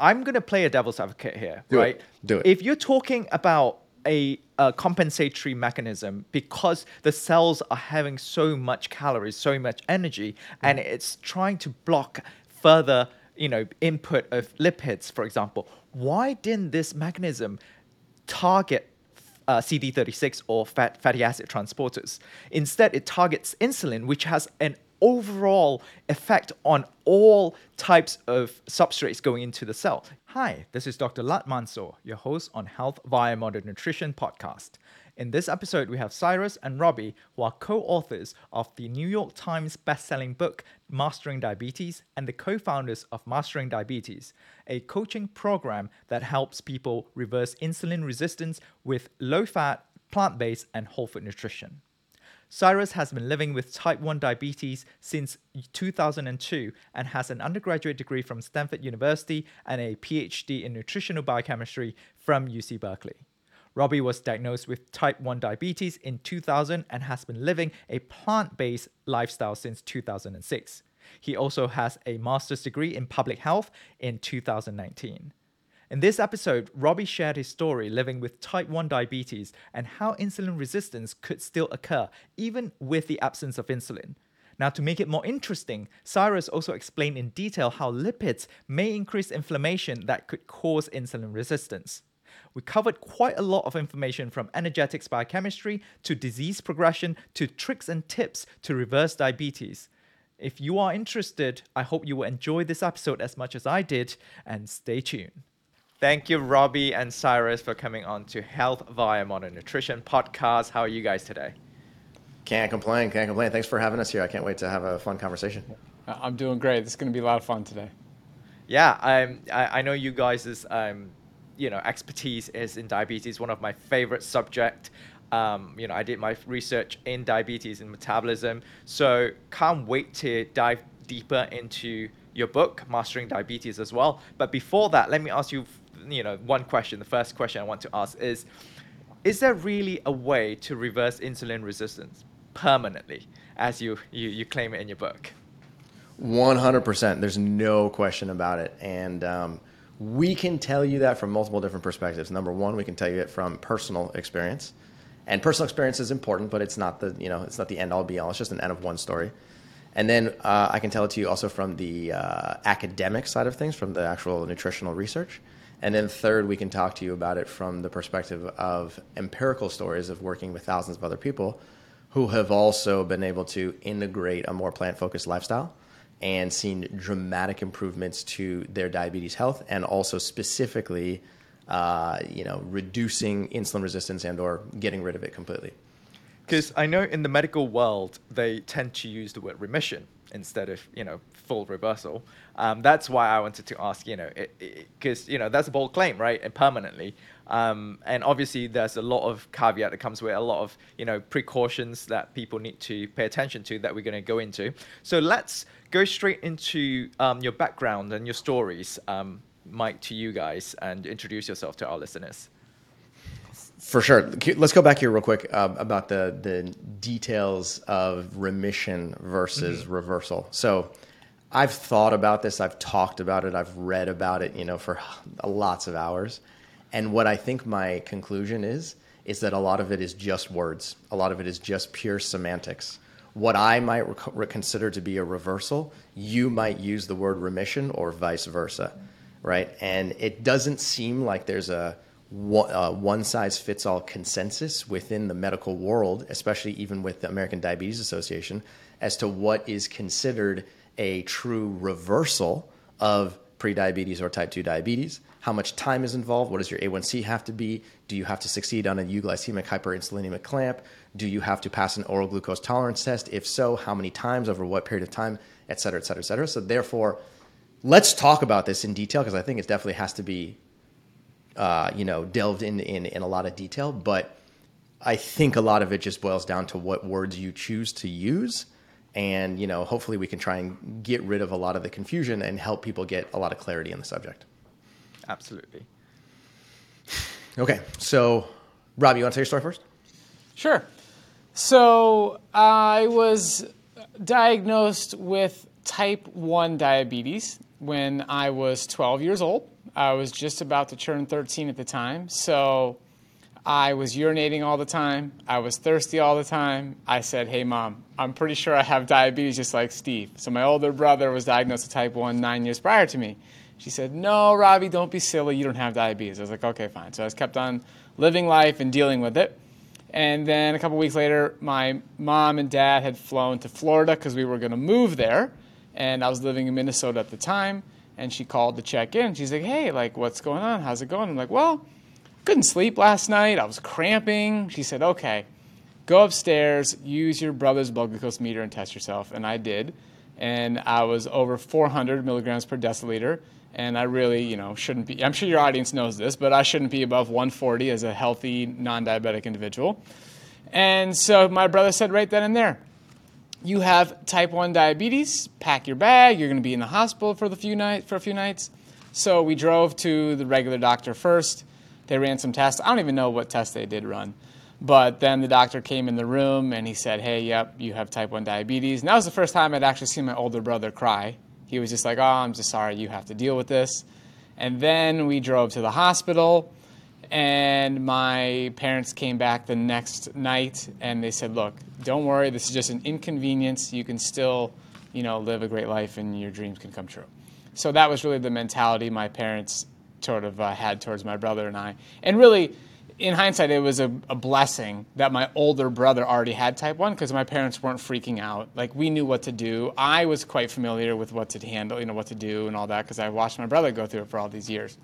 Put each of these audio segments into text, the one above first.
I'm going to play a devil's advocate here, Do it. right? Do it. If you're talking about a, a compensatory mechanism because the cells are having so much calories, so much energy, and it's trying to block further, you know, input of lipids, for example, why didn't this mechanism target uh, CD36 or fat, fatty acid transporters. Instead, it targets insulin, which has an overall effect on all types of substrates going into the cell. Hi, this is Dr. Latt Mansor, your host on Health via Modern Nutrition podcast. In this episode, we have Cyrus and Robby, who are co authors of the New York Times bestselling book, Mastering Diabetes, and the co founders of Mastering Diabetes, a coaching program that helps people reverse insulin resistance with low fat, plant based, and whole food nutrition. Cyrus has been living with type 1 diabetes since 2002 and has an undergraduate degree from Stanford University and a PhD in nutritional biochemistry from UC Berkeley. Robby was diagnosed with type 1 diabetes in 2000 and has been living a plant based lifestyle since 2006. He also has a master's degree in public health in 2019. In this episode, Robby shared his story living with type 1 diabetes and how insulin resistance could still occur even with the absence of insulin. Now, to make it more interesting, Cyrus also explained in detail how lipids may increase inflammation that could cause insulin resistance. We covered quite a lot of information from energetics biochemistry to disease progression to tricks and tips to reverse diabetes. If you are interested, I hope you will enjoy this episode as much as I did, and stay tuned. Thank you, Robby and Cyrus, for coming on to Health via Modern Nutrition podcast. How are you guys today? Can't complain. Can't complain. Thanks for having us here. I can't wait to have a fun conversation. Uh, I'm doing great. This is going to be a lot of fun today. Yeah, um, I, I know you guys' um, you know expertise is in diabetes, one of my favorite subject. Um, you know, I did my research in diabetes and metabolism, so can't wait to dive deeper into your book, Mastering Diabetes, as well. But before that, let me ask you, you know, one question. The first question I want to ask is: Is there really a way to reverse insulin resistance permanently, as you you, you claim it in your book? 100%. There's no question about it. And um, we can tell you that from multiple different perspectives. Number one, we can tell you it from personal experience. And personal experience is important, but it's not the, you know, it's not the end all be all. It's just an end of one story. And then uh, I can tell it to you also from the uh, academic side of things, from the actual nutritional research. And then third, we can talk to you about it from the perspective of empirical stories of working with thousands of other people who have also been able to integrate a more plant focused lifestyle and seen dramatic improvements to their diabetes health and also specifically uh, you know reducing insulin resistance and or getting rid of it completely. Because I know in the medical world they tend to use the word remission instead of you know full reversal. Um, that's why I wanted to ask you know because you know that's a bold claim right and permanently. Um, and obviously there's a lot of caveat that comes with a lot of you know precautions that people need to pay attention to that we're going to go into. So let's go straight into um, your background and your stories, um, Mike, to you guys, and introduce yourself to our listeners. For sure. Let's go back here real quick uh, about the the details of remission versus mm-hmm. reversal. So, I've thought about this. I've talked about it. I've read about it. You know, for lots of hours. And what I think my conclusion is is that a lot of it is just words. A lot of it is just pure semantics. What I might consider to be a reversal, you might use the word remission or vice versa, right? And it doesn't seem like there's a one size fits all consensus within the medical world, especially even with the American Diabetes Association, as to what is considered a true reversal of prediabetes or type 2 diabetes. How much time is involved? What does your A1C have to be? Do you have to succeed on a euglycemic hyperinsulinemic clamp? Do you have to pass an oral glucose tolerance test? If so, how many times over what period of time, et cetera, et cetera, et cetera. So, therefore, let's talk about this in detail because I think it definitely has to be uh, you know, delved in, in in a lot of detail, but I think a lot of it just boils down to what words you choose to use, and you know, hopefully we can try and get rid of a lot of the confusion and help people get a lot of clarity in the subject. Absolutely. Okay, so Rob, you want to tell your story first? Sure. So I was diagnosed with type 1 diabetes when I was 12 years old. I was just about to turn 13 at the time. So I was urinating all the time. I was thirsty all the time. I said, Hey, mom, I'm pretty sure I have diabetes just like Steve. So my older brother was diagnosed with type 1 nine years prior to me. She said, No, Robby, don't be silly. You don't have diabetes. I was like, Okay, fine. So I just kept on living life and dealing with it. And then a couple weeks later, my mom and dad had flown to Florida because we were going to move there. And I was living in Minnesota at the time. And she called to check in. She's like, Hey, like, what's going on? How's it going? I'm like, Well, couldn't sleep last night. I was cramping. She said, okay, go upstairs, use your brother's blood glucose meter and test yourself. And I did. And I was over 400 milligrams per deciliter. And I really, you know, shouldn't be, I'm sure your audience knows this, but I shouldn't be above 140 as a healthy, non diabetic individual. And so my brother said right then and there, you have type 1 diabetes, pack your bag, you're going to be in the hospital for, the few night, for a few nights. So we drove to the regular doctor first they ran some tests. I don't even know what tests they did run. But then the doctor came in the room and he said, Hey, yep, you have type 1 diabetes. And that was the first time I'd actually seen my older brother cry. He was just like, Oh, I'm just sorry, you have to deal with this. And then we drove to the hospital, and my parents came back the next night and they said, Look, don't worry, this is just an inconvenience. You can still, you know, live a great life and your dreams can come true. So that was really the mentality my parents sort of uh, had towards my brother and I. And really, in hindsight, it was a, a blessing that my older brother already had type 1 because my parents weren't freaking out. Like, we knew what to do. I was quite familiar with what to handle, you know, what to do and all that because I watched my brother go through it for all these years.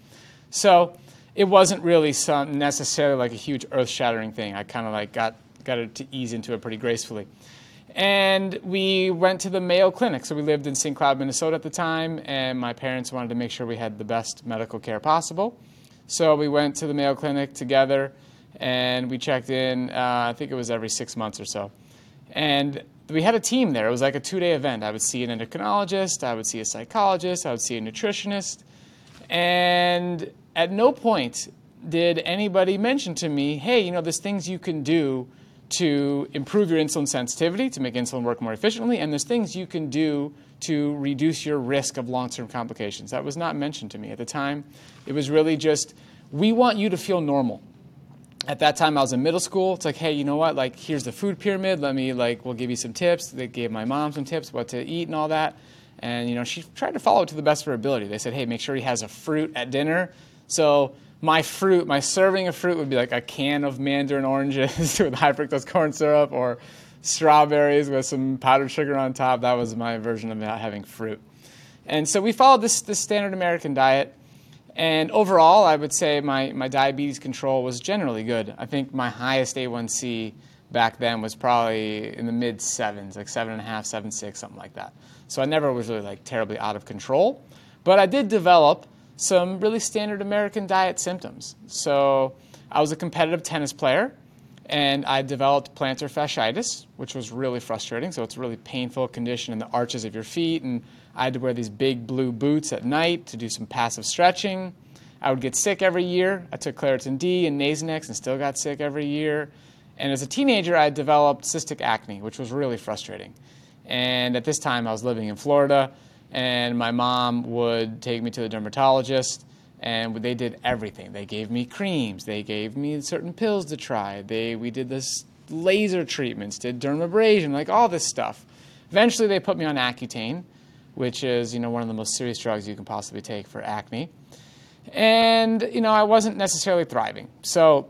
So it wasn't really some necessarily like a huge earth shattering thing. I kind of like got, got it to ease into it pretty gracefully. And we went to the Mayo Clinic. So we lived in St. Cloud, Minnesota at the time, and my parents wanted to make sure we had the best medical care possible. So we went to the Mayo Clinic together, and we checked in. Uh, I think it was every six months or so, and we had a team there. It was like a two-day event. I would see an endocrinologist, I would see a psychologist, I would see a nutritionist, and at no point did anybody mention to me, "Hey, you know, there's things you can do." To improve your insulin sensitivity, to make insulin work more efficiently, and there's things you can do to reduce your risk of long term complications. That was not mentioned to me at the time. It was really just, we want you to feel normal. At that time, I was in middle school. It's like, hey, you know what? Like, here's the food pyramid. Let me, like, we'll give you some tips. They gave my mom some tips what to eat and all that. And, you know, she tried to follow it to the best of her ability. They said, hey, make sure he has a fruit at dinner. So my fruit, my serving of fruit would be like a can of mandarin oranges with high fructose corn syrup or strawberries with some powdered sugar on top. That was my version of not having fruit. And so we followed this, this standard American diet. And overall, I would say my, my diabetes control was generally good. I think my highest A1C back then was probably in the mid sevens, like seven and a half, seven, six, something like that. So I never was really like terribly out of control. But I did develop some really standard American diet symptoms. So I was a competitive tennis player and I developed plantar fasciitis, which was really frustrating. So it's a really painful condition in the arches of your feet. And I had to wear these big blue boots at night to do some passive stretching. I would get sick every year. I took Claritin D and Nasonex and still got sick every year. And as a teenager, I developed cystic acne, which was really frustrating. And at this time, I was living in Florida and my mom would take me to the dermatologist and they did everything. They gave me creams. They gave me certain pills to try. They we did this laser treatments did dermabrasion like all this stuff. Eventually they put me on accutane which is you know one of the most serious drugs you can possibly take for acne. And you know i wasn't necessarily thriving. So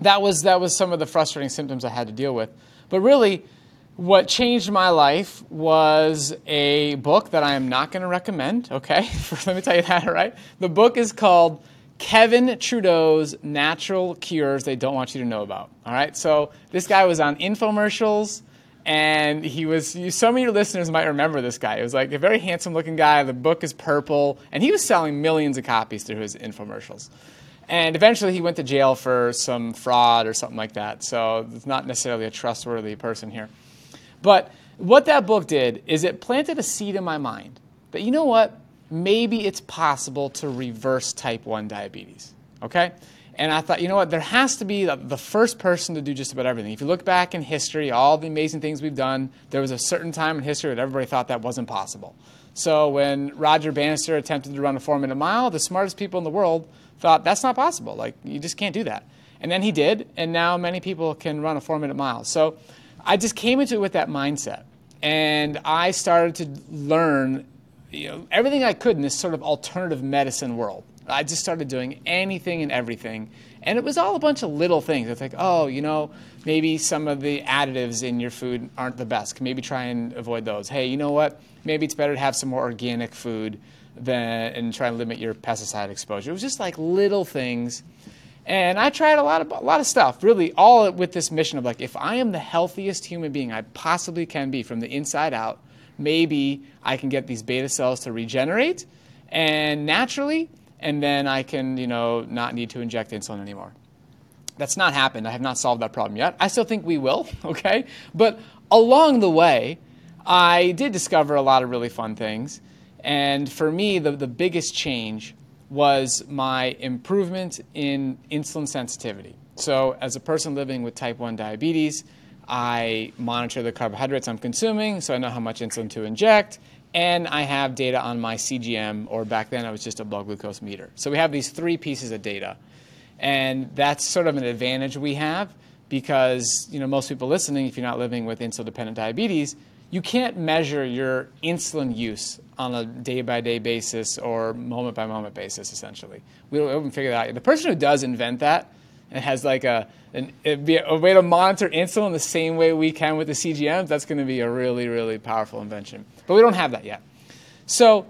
that was that was some of the frustrating symptoms i had to deal with. But really what changed my life was a book that I am not going to recommend, okay? Let me tell you that, right? The book is called Kevin Trudeau's Natural Cures They Don't Want You to Know About, all right? So this guy was on infomercials, and he was, some of your listeners might remember this guy. It was like a very handsome looking guy. The book is purple, and he was selling millions of copies through his infomercials. And eventually he went to jail for some fraud or something like that. So it's not necessarily a trustworthy person here. But what that book did is it planted a seed in my mind that, you know what, maybe it's possible to reverse type 1 diabetes. Okay? And I thought, you know what, there has to be the first person to do just about everything. If you look back in history, all the amazing things we've done, there was a certain time in history that everybody thought that wasn't possible. So when Roger Bannister attempted to run a four minute mile, the smartest people in the world thought that's not possible. Like, you just can't do that. And then he did, and now many people can run a four minute mile. So I just came into it with that mindset. And I started to learn you know, everything I could in this sort of alternative medicine world. I just started doing anything and everything. And it was all a bunch of little things. It's like, oh, you know, maybe some of the additives in your food aren't the best. Maybe try and avoid those. Hey, you know what? Maybe it's better to have some more organic food than, and try and limit your pesticide exposure. It was just like little things. And I tried a lot of a lot of stuff, really, all with this mission of like, if I am the healthiest human being I possibly can be from the inside out, maybe I can get these beta cells to regenerate and naturally, and then I can, you know, not need to inject insulin anymore. That's not happened. I have not solved that problem yet. I still think we will, okay? But along the way, I did discover a lot of really fun things. And for me, the, the biggest change was my improvement in insulin sensitivity. So, as a person living with type 1 diabetes, I monitor the carbohydrates I'm consuming so I know how much insulin to inject. And I have data on my CGM, or back then it was just a blood glucose meter. So we have these three pieces of data. And that's sort of an advantage we have because you know, most people listening, if you're not living with insulin dependent diabetes, you can't measure your insulin use on a day by day basis or moment by moment basis, essentially. We haven't figured that out. The person who does invent that and has like a, an, a way to monitor insulin the same way we can with the CGMs, that's going to be a really, really powerful invention. But we don't have that yet. So,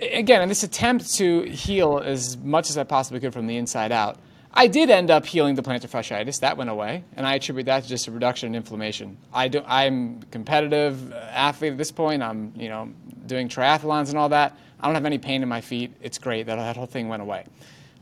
again, in this attempt to heal as much as I possibly could from the inside out, I did end up healing the plantar fasciitis. That went away, and I attribute that to just a reduction in inflammation. I do, I'm competitive athlete at this point. I'm, you know, doing triathlons and all that. I don't have any pain in my feet. It's great. That, that whole thing went away.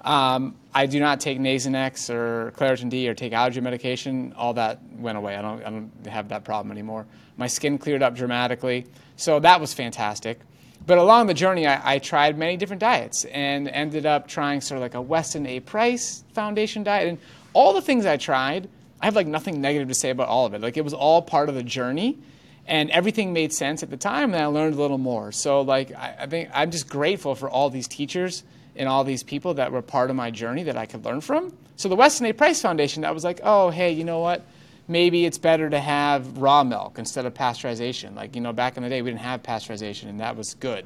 Um, I do not take Nasonex or Claritin D or take allergy medication. All that went away. I don't, I don't have that problem anymore. My skin cleared up dramatically. So that was fantastic. But along the journey, I, I, tried many different diets and ended up trying sort of like a Weston A. Price Foundation diet. And all the things I tried, I have like nothing negative to say about all of it. Like it was all part of the journey and everything made sense at the time and I learned a little more. So like I, I think I'm just grateful for all these teachers and all these people that were part of my journey that I could learn from. So the Weston A. Price Foundation, that was like, oh, hey, you know what? Maybe it's better to have raw milk instead of pasteurization. Like, you know, back in the day, we didn't have pasteurization, and that was good.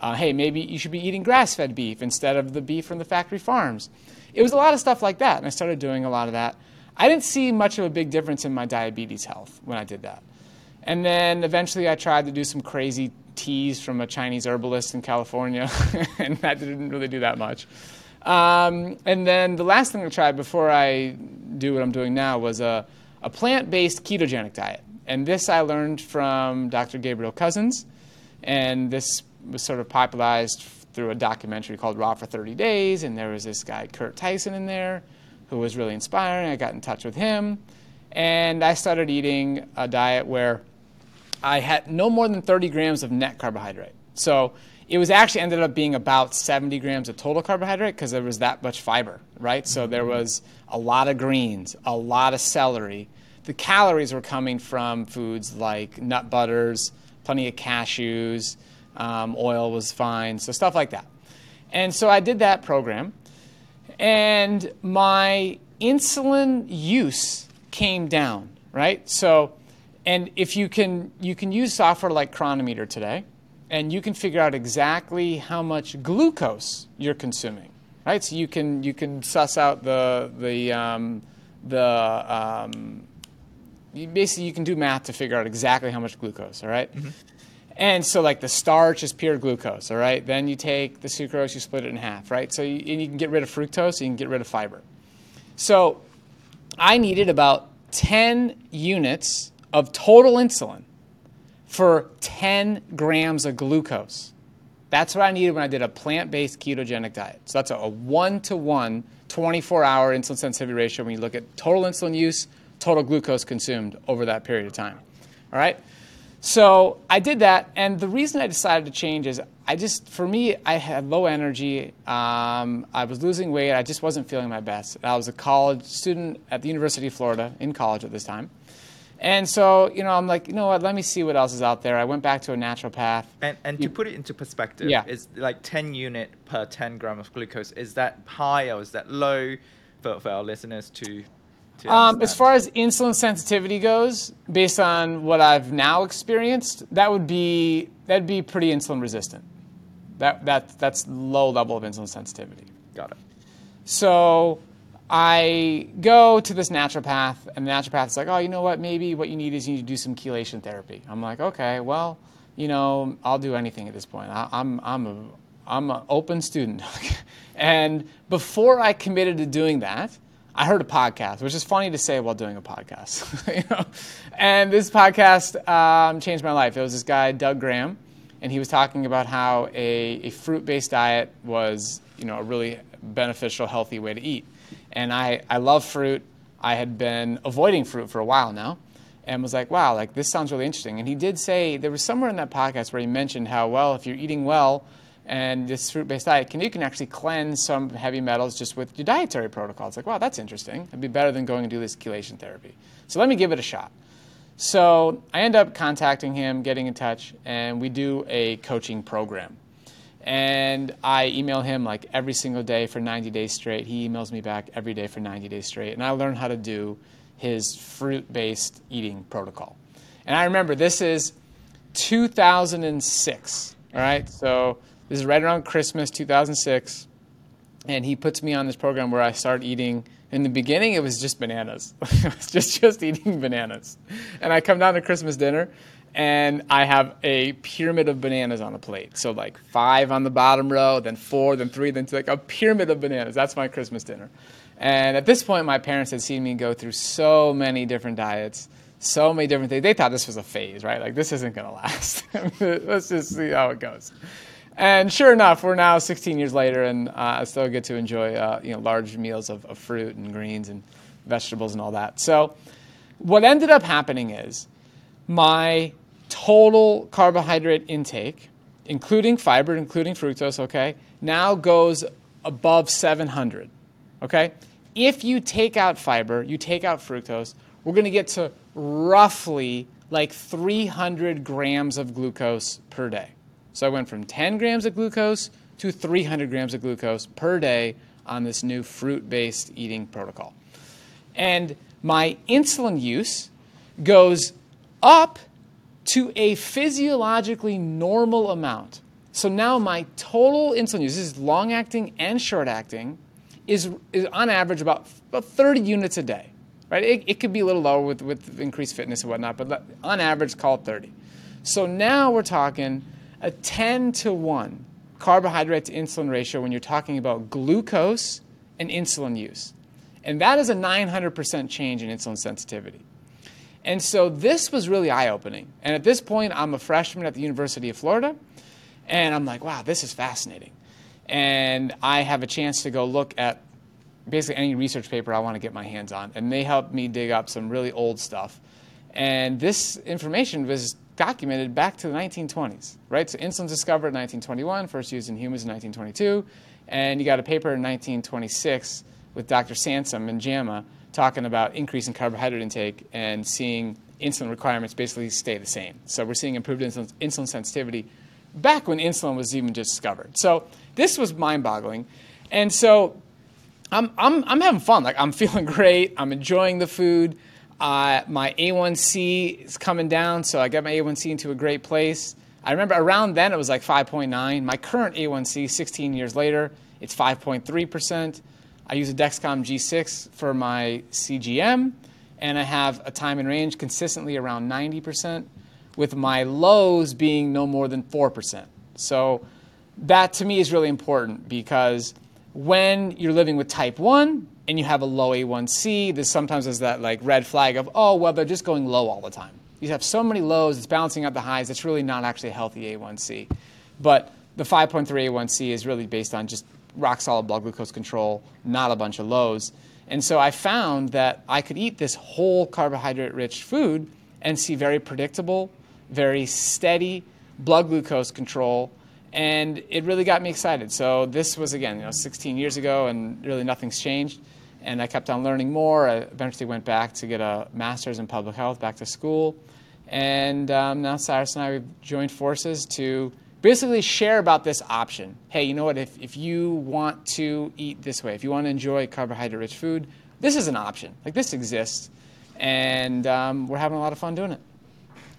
Uh, hey, maybe you should be eating grass fed beef instead of the beef from the factory farms. It was a lot of stuff like that, and I started doing a lot of that. I didn't see much of a big difference in my diabetes health when I did that. And then eventually I tried to do some crazy teas from a Chinese herbalist in California, and that didn't really do that much. Um, and then the last thing I tried before I do what I'm doing now was a, a plant based ketogenic diet. And this I learned from Dr. Gabriel Cousens, and this was sort of popularized through a documentary called Raw for 30 Days, and there was this guy, Kurt Tyson, in there who was really inspiring. I got in touch with him, and I started eating a diet where I had no more than 30 grams of net carbohydrate. So it was actually ended up being about 70 grams of total carbohydrate because there was that much fiber, right? So there was a lot of greens, a lot of celery. The calories were coming from foods like nut butters, plenty of cashews, um, oil was fine, so stuff like that. And so I did that program, and my insulin use came down, right? So and if you can, you can use software like Cronometer today, and you can figure out exactly how much glucose you're consuming, right? So you can you can suss out the the um, the um, you basically you can do math to figure out exactly how much glucose, all right? mm-hmm. And so like the starch is pure glucose, all right? Then you take the sucrose, you split it in half, right? So you, and you can get rid of fructose, you can get rid of fiber. So I needed about 10 units of total insulin for 10 grams of glucose. That's what I needed when I did a plant based ketogenic diet. So that's a one to one 24 hour insulin sensitivity ratio when you look at total insulin use, total glucose consumed over that period of time. All right? So I did that, and the reason I decided to change is I just, for me, I had low energy. Um, I was losing weight. I just wasn't feeling my best. I was a college student at the University of Florida, in college at this time. And so, you know, I'm like, you know what? Let me see what else is out there. I went back to a naturopath. And, and to put it into perspective, Yeah. is like 10 unit per 10 gram of glucose. Is that high or is that low for, for our listeners to, to Um, as far as insulin sensitivity goes, based on what I've now experienced, that would be that'd be pretty insulin resistant. That that that's low level of insulin sensitivity. Got it. So I go to this naturopath, and the naturopath's like, oh, you know what? Maybe what you need is you need to do some chelation therapy. I'm like, okay, well, you know, I'll do anything at this point. I, I'm I'm a I'm an open student. and before I committed to doing that, I heard a podcast, which is funny to say while doing a podcast. you know? And this podcast um, changed my life. It was this guy, Doug Graham, and he was talking about how a, a fruit-based diet was, you know, a really beneficial, healthy way to eat. And I, I love fruit. I had been avoiding fruit for a while now and was like, wow, like this sounds really interesting. And he did say there was somewhere in that podcast where he mentioned how, well, if you're eating well and this fruit-based diet, can you can actually cleanse some heavy metals just with your dietary protocol. It's like, wow, that's interesting. It'd be better than going and do this chelation therapy. So let me give it a shot. So I end up contacting him, getting in touch, and we do a coaching program. And I email him like every single day for 90 days straight. He emails me back every day for 90 days straight. And I learn how to do his fruit based eating protocol. And I remember this is 2006. All right. So this is right around Christmas 2006. And he puts me on this program where I start eating. In the beginning, it was just bananas. it was just, just eating bananas. And I come down to Christmas dinner and I have a pyramid of bananas on a plate. So like five on the bottom row, then four, then three, then two, like a pyramid of bananas. That's my Christmas dinner. And at this point, my parents had seen me go through so many different diets, so many different things. They thought this was a phase, right? Like this isn't going to last. Let's just see how it goes. And sure enough, we're now 16 years later, and uh, I still get to enjoy uh, you know large meals of, of fruit and greens and vegetables and all that. So, what ended up happening is my total carbohydrate intake, including fiber, including fructose, okay, now goes above 700. Okay? If you take out fiber, you take out fructose, we're going to get to roughly like 300 grams of glucose per day. So I went from 10 grams of glucose to 300 grams of glucose per day on this new fruit based eating protocol. And my insulin use goes up to a physiologically normal amount. So now my total insulin use, this is long acting and short acting, is, is on average about, about 30 units a day. Right? It, it could be a little lower with, with increased fitness and whatnot, but on average, call it 30. So now we're talking a 10 to 1 carbohydrate to insulin ratio when you're talking about glucose and insulin use. And that is a 900% change in insulin sensitivity. And so this was really eye opening. And at this point, I'm a freshman at the University of Florida. And I'm like, wow, this is fascinating. And I have a chance to go look at basically any research paper I want to get my hands on. And they helped me dig up some really old stuff. And this information was documented back to the 1920s, right? So insulin's discovered in 1921, first used in humans in 1922. And you got a paper in 1926 with Dr. Sansum and JAMA talking about increasing carbohydrate intake and seeing insulin requirements basically stay the same. So we're seeing improved insulin, insulin sensitivity back when insulin was even just discovered. So this was mind-boggling. And so I'm, I'm, I'm having fun. Like I'm feeling great. I'm enjoying the food. Uh, my A1C is coming down, so I got my A1C into a great place. I remember around then it was like 5.9. My current A1C, 16 years later, it's 5.3%. I use a Dexcom G6 for my CGM, and I have a time and range consistently around 90%, with my lows being no more than 4%. So that to me is really important because when you're living with type 1 and you have a low A1C, this sometimes is that like red flag of, oh, well, they're just going low all the time. You have so many lows, it's balancing out the highs, it's really not actually a healthy A1C. But the 5.3 A1C is really based on just rock solid blood glucose control, not a bunch of lows. And so I found that I could eat this whole carbohydrate rich food and see very predictable, very steady blood glucose control and it really got me excited. So this was again, you know, 16 years ago, and really nothing's changed. And I kept on learning more. I eventually went back to get a master's in public health, back to school. And um, now Cyrus and I have joined forces to basically share about this option. Hey, you know what? If, if you want to eat this way, if you want to enjoy carbohydrate rich food, this is an option. Like this exists. And um, we're having a lot of fun doing it.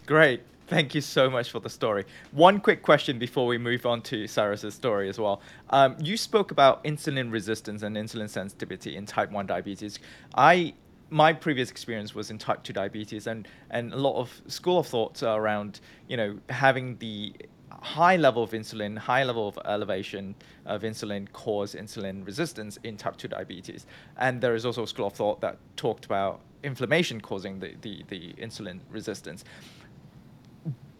Great. Thank you so much for the story. One quick question before we move on to Cyrus's story as well. Um, you spoke about insulin resistance and insulin sensitivity in type 1 diabetes. I my previous experience was in type 2 diabetes and, and a lot of school of thoughts around you know having the high level of insulin, high level of elevation of insulin cause insulin resistance in type 2 diabetes. And there is also a school of thought that talked about inflammation causing the, the, the insulin resistance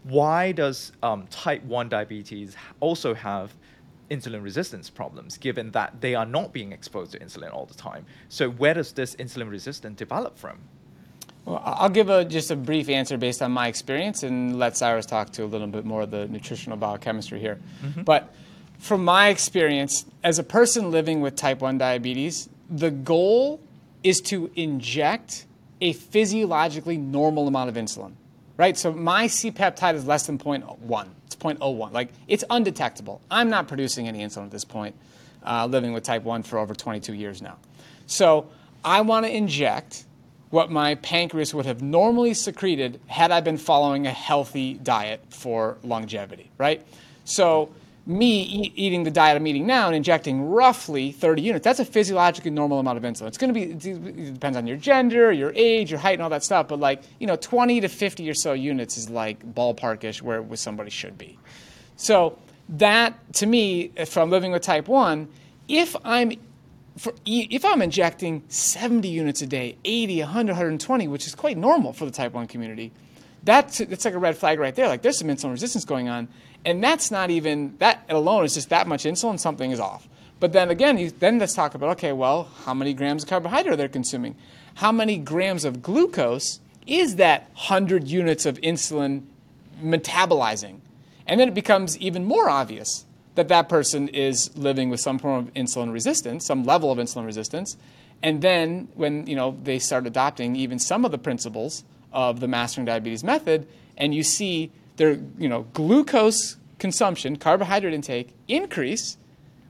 why does um, type 1 diabetes also have insulin resistance problems given that they are not being exposed to insulin all the time so where does this insulin resistance develop from well, I'll give a, just a brief answer based on my experience and let Cyrus talk to a little bit more of the nutritional biochemistry here. Mm-hmm. But from my experience, as a person living with type 1 diabetes, the goal is to inject a physiologically normal amount of insulin right? So my C peptide is less than 0.1. It's 0.01. Like it's undetectable. I'm not producing any insulin at this point, uh, living with type 1 for over 22 years now. So I want to inject what my pancreas would have normally secreted had I been following a healthy diet for longevity, right? So me eating the diet I'm eating now and injecting roughly 30 units, that's a physiologically normal amount of insulin. It's going to be, it depends on your gender, your age, your height, and all that stuff, but like, you know, 20 to 50 or so units is like ballparkish where somebody should be. So that, to me, from living with type 1, if I'm for, if I'm injecting 70 units a day, 80, 100, 120, which is quite normal for the type 1 community, that's, that's like a red flag right there. Like there's some insulin resistance going on. And that's not even, that alone is just that much insulin, something is off. But then again, you, then let's talk about okay, well, how many grams of carbohydrate they're consuming? How many grams of glucose is that 100 units of insulin metabolizing? And then it becomes even more obvious that that person is living with some form of insulin resistance, some level of insulin resistance. And then when you know they start adopting even some of the principles of the mastering diabetes method, and you see their you know, glucose consumption, carbohydrate intake increase,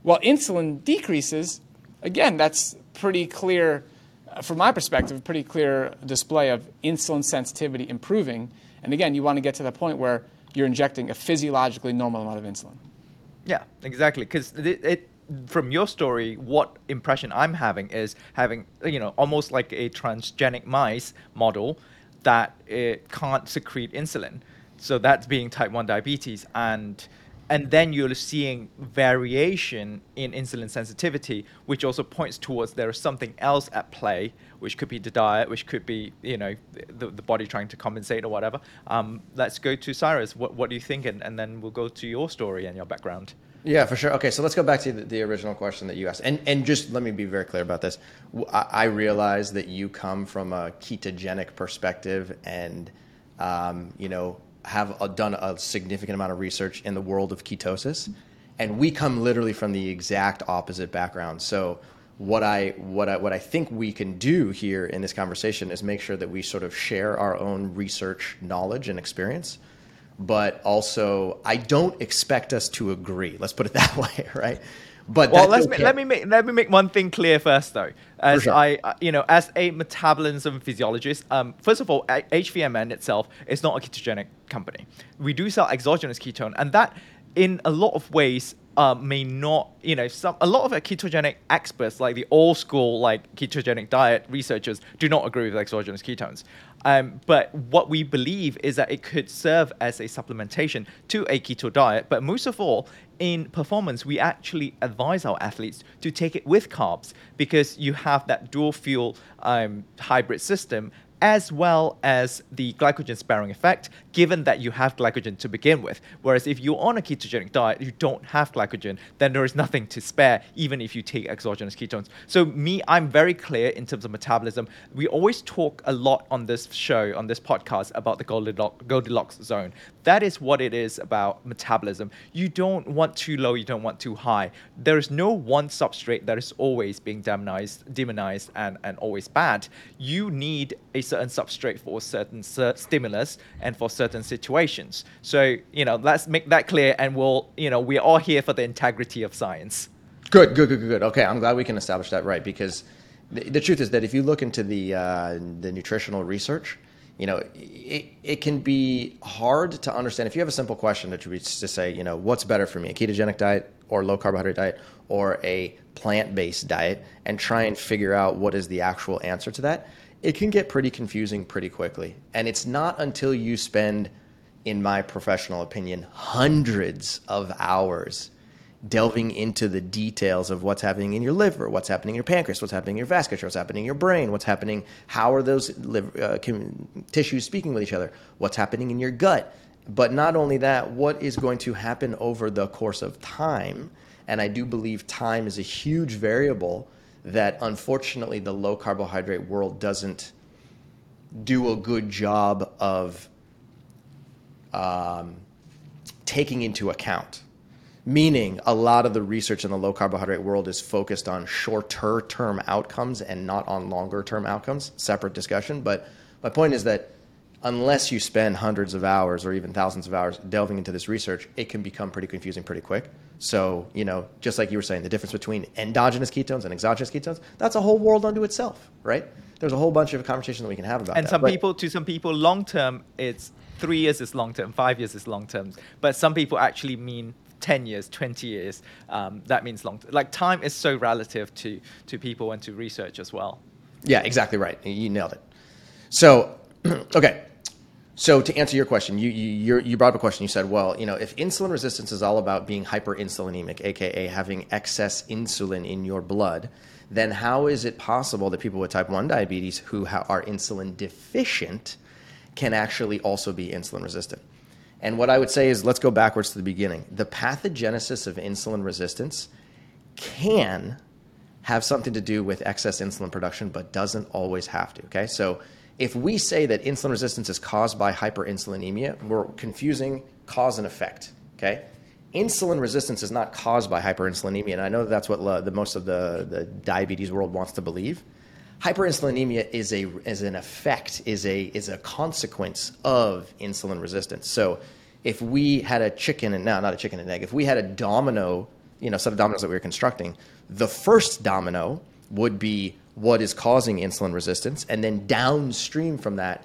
while insulin decreases, again, that's pretty clear, uh, from my perspective, a pretty clear display of insulin sensitivity improving. And again, you want to get to the point where you're injecting a physiologically normal amount of insulin. Yeah, exactly. Because it, it, from your story, what impression I'm having is having, you know, almost like a transgenic mice model that it can't secrete insulin. So that's being type 1 diabetes. And and then you're seeing variation in insulin sensitivity, which also points towards there is something else at play, which could be the diet, which could be you know the, the body trying to compensate or whatever. Um, let's go to Cyrus. What, what do you think? And, and then we'll go to your story and your background. Yeah, for sure. Okay, so let's go back to the, the, original question that you asked, and and just let me be very clear about this. I, I realize that you come from a ketogenic perspective, and um, you know have a, done a significant amount of research in the world of ketosis, and we come literally from the exact opposite background. So what I what I what I think we can do here in this conversation is make sure that we sort of share our own research knowledge and experience, but also I don't expect us to agree. Let's put it that way, right? But well, let's okay. let me make let me make one thing clear first, though. As sure. I, uh, you know, as a metabolism physiologist, um, first of all, HVMN itself is not a ketogenic company. We do sell exogenous ketone, and that, in a lot of ways, uh, may not, you know, some a lot of ketogenic experts, like the old school like ketogenic diet researchers, do not agree with exogenous ketones. Um, but what we believe is that it could serve as a supplementation to a keto diet. But most of all, in performance, we actually advise our athletes to take it with carbs because you have that dual fuel um, hybrid system as well as the glycogen sparing effect, given that you have glycogen to begin with. Whereas if you're on a ketogenic diet, you don't have glycogen, then there is nothing to spare, even if you take exogenous ketones. So, me, I'm very clear in terms of metabolism. We always talk a lot on this show, on this podcast, about the Goldilocks, Goldilocks zone. That is what it is about metabolism. You don't want too low, you don't want too high. There is no one substrate that is always being demonized, demonized and, and always bad. You need a certain substrate for a certain stimulus and for certain situations. So, you know, let's make that clear and we'll, you know, we're all here for the integrity of science. Good, good, good, good. Okay, I'm glad we can establish that right because the, the truth is that if you look into the uh, the nutritional research, you know, it, it can be hard to understand. If you have a simple question that you just say, you know, what's better for me, a ketogenic diet or low carbohydrate diet or a plant based diet, and try and figure out what is the actual answer to that, it can get pretty confusing pretty quickly. And it's not until you spend, in my professional opinion, hundreds of hours delving into the details of what's happening in your liver, what's happening in your pancreas, what's happening in your vasculature, what's happening in your brain, what's happening, how are those liver, uh, tissues speaking with each other, what's happening in your gut. But not only that, what is going to happen over the course of time? And I do believe time is a huge variable that unfortunately the low carbohydrate world doesn't do a good job of um, taking into account. Meaning a lot of the research in the low carbohydrate world is focused on shorter term outcomes and not on longer term outcomes. Separate discussion but my point is that unless you spend hundreds of hours or even thousands of hours delving into this research it can become pretty confusing pretty quick so you know just like you were saying the difference between endogenous ketones and exogenous ketones that's a whole world unto itself right there's a whole bunch of conversation that we can have about and that. And some but, people to some people long term it's three years is long term five years is long term but some people actually mean 10 years, 20 years, um, that means long. T- like time is so relative to, to people and to research as well. Yeah, exactly right. You nailed it. So, okay. So to answer your question, you, you, you brought up a question. You said, well, you know, if insulin resistance is all about being hyperinsulinemic, aka having excess insulin in your blood, then how is it possible that people with type 1 diabetes who ha- are insulin deficient can actually also be insulin resistant? And what I would say is let's go backwards to the beginning. The pathogenesis of insulin resistance can have something to do with excess insulin production, but doesn't always have to. Okay, so if we say that insulin resistance is caused by hyperinsulinemia, we're confusing cause and effect. Okay, insulin resistance is not caused by hyperinsulinemia, and I know that's what the most of the, the diabetes world wants to believe. Hyperinsulinemia is a is an effect is a is a consequence of insulin resistance. So if we had a chicken and now not a chicken and egg, if we had a domino, you know, set of dominoes that we were constructing, the first domino would be what is causing insulin resistance, and then downstream from that,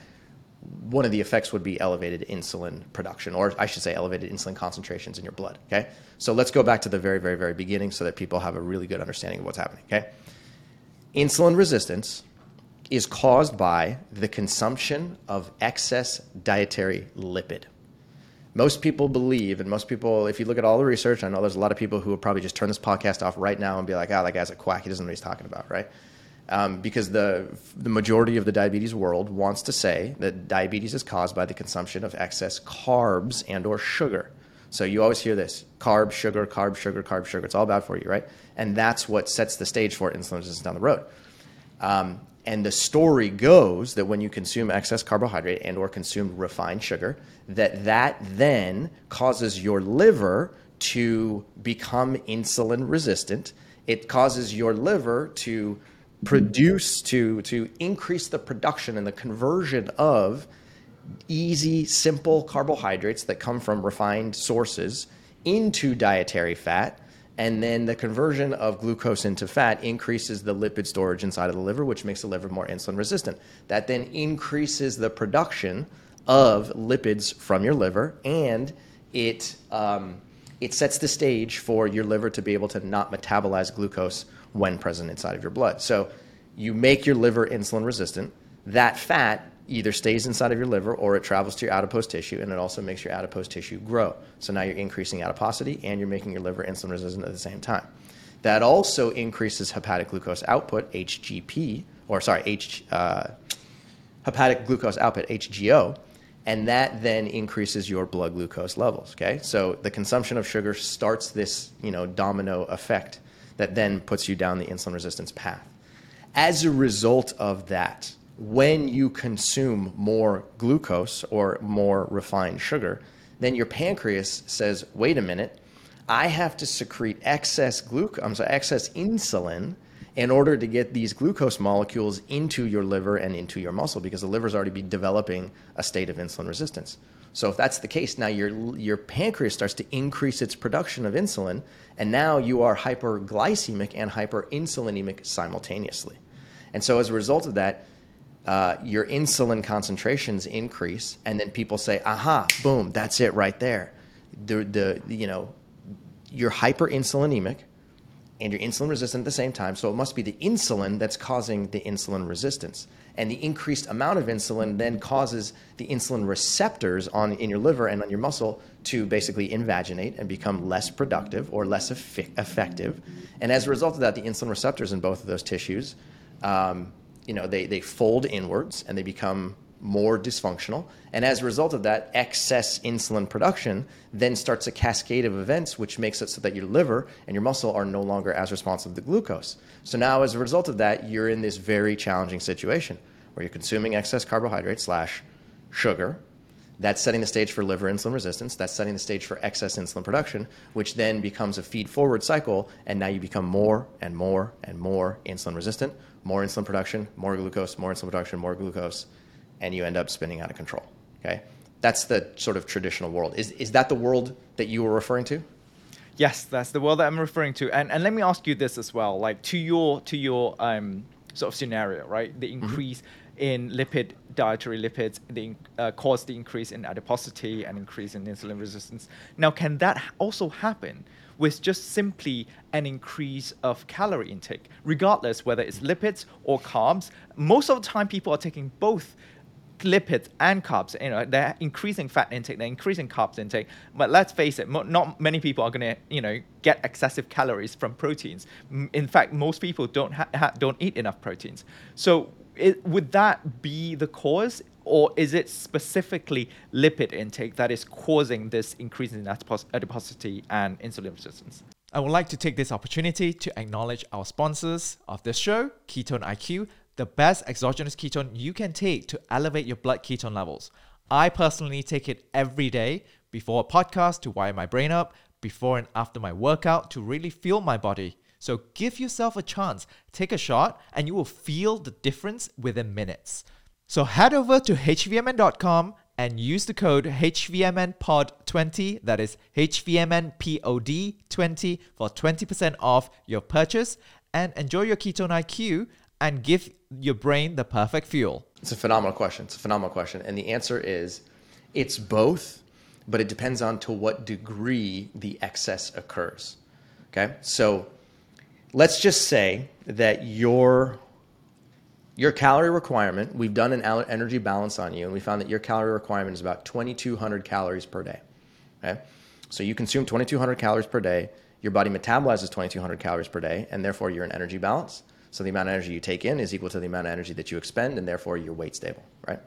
one of the effects would be elevated insulin production, or I should say, elevated insulin concentrations in your blood. Okay, so let's go back to the very, very, very beginning so that people have a really good understanding of what's happening. Okay Insulin resistance is caused by the consumption of excess dietary lipid. Most people believe, and most people, if you look at all the research, I know there's a lot of people who will probably just turn this podcast off right now and be like, oh, that guy's a quack. He doesn't know what he's talking about, right? Um, because the, the majority of the diabetes world wants to say that diabetes is caused by the consumption of excess carbs and or sugar. So you always hear this carb, sugar, carb, sugar, carb, sugar. It's all bad for you, right? And that's what sets the stage for insulin resistance down the road. Um, and the story goes that when you consume excess carbohydrate and or consume refined sugar, that that then causes your liver to become insulin resistant. It causes your liver to produce to to increase the production and the conversion of easy, simple carbohydrates that come from refined sources into dietary fat. And then the conversion of glucose into fat increases the lipid storage inside of the liver, which makes the liver more insulin resistant. That then increases the production of lipids from your liver, and it, um, it sets the stage for your liver to be able to not metabolize glucose when present inside of your blood. So you make your liver insulin resistant. That fat either stays inside of your liver or it travels to your adipose tissue and it also makes your adipose tissue grow. So now you're increasing adiposity and you're making your liver insulin resistant at the same time. That also increases hepatic glucose output, HGP, or sorry, H, uh, hepatic glucose output, HGO. and that then increases your blood glucose levels. Okay, so the consumption of sugar starts this you know domino effect that then puts you down the insulin resistance path. As a result of that, when you consume more glucose or more refined sugar, then your pancreas says, "Wait a minute, I have to secrete excess glucose, so excess insulin." in order to get these glucose molecules into your liver and into your muscle because the liver's already be developing a state of insulin resistance. So if that's the case, now your your pancreas starts to increase its production of insulin, and now you are hyperglycemic and hyperinsulinemic simultaneously. And so as a result of that, uh, your insulin concentrations increase, and then people say, "Aha, boom, that's it right there." The the you know, you're hyperinsulinemic and you're insulin resistant at the same time. So it must be the insulin that's causing the insulin resistance. And the increased amount of insulin then causes the insulin receptors on in your liver and on your muscle to basically invaginate and become less productive or less effective. And as a result of that, the insulin receptors in both of those tissues, um, you know, they, they fold inwards and they become more dysfunctional. And as a result of that, excess insulin production then starts a cascade of events, which makes it so that your liver and your muscle are no longer as responsive to glucose. So now, as a result of that, you're in this very challenging situation where you're consuming excess carbohydrate slash sugar. That's setting the stage for liver insulin resistance. That's setting the stage for excess insulin production, which then becomes a feed forward cycle. And now you become more and more and more insulin resistant, more insulin production, more glucose, more insulin production, more glucose and you end up spinning out of control. Okay, that's the sort of traditional world. Is is that the world that you were referring to? Yes, that's the world that I'm referring to. And and let me ask you this as well, like to your to your um, sort of scenario, right? The mm-hmm. increase mm-hmm. in lipid dietary lipids the, uh, cause the increase in adiposity and increase in insulin resistance. Now, can that also happen with just simply an increase of calorie intake, regardless whether it's lipids or carbs? Most of the time, people are taking both lipids and carbs. You know, they're increasing fat intake, they're increasing carbs intake. But let's face it, mo- not many people are going to, you know, get excessive calories from proteins. In fact, most people don't ha- ha- don't eat enough proteins. So, it, would that be the cause? Or is it specifically lipid intake that is causing this increase in adiposity and insulin resistance? I would like to take this opportunity to acknowledge our sponsors of this show, Ketone IQ, the best exogenous ketone you can take to elevate your blood ketone levels. I personally take it every day before a podcast to wire my brain up, before and after my workout to really feel my body. So give yourself a chance, take a shot, and you will feel the difference within minutes. So head over to hvmn.com and use the code HVMNPOD20, that is HVMNPOD20 for 20% off your purchase and enjoy your Ketone IQ and give your brain the perfect fuel? It's a phenomenal question. It's a phenomenal question. And the answer is it's both, but it depends on to what degree the excess occurs. Okay? So let's just say that your your calorie requirement, we've done an energy balance on you, and we found that your calorie requirement is about 2,200 calories per day. Okay? So you consume 2,200 calories per day, your body metabolizes 2,200 calories per day, and therefore you're in energy balance. So the amount of energy you take in is equal to the amount of energy that you expend, and therefore your weight stable, right?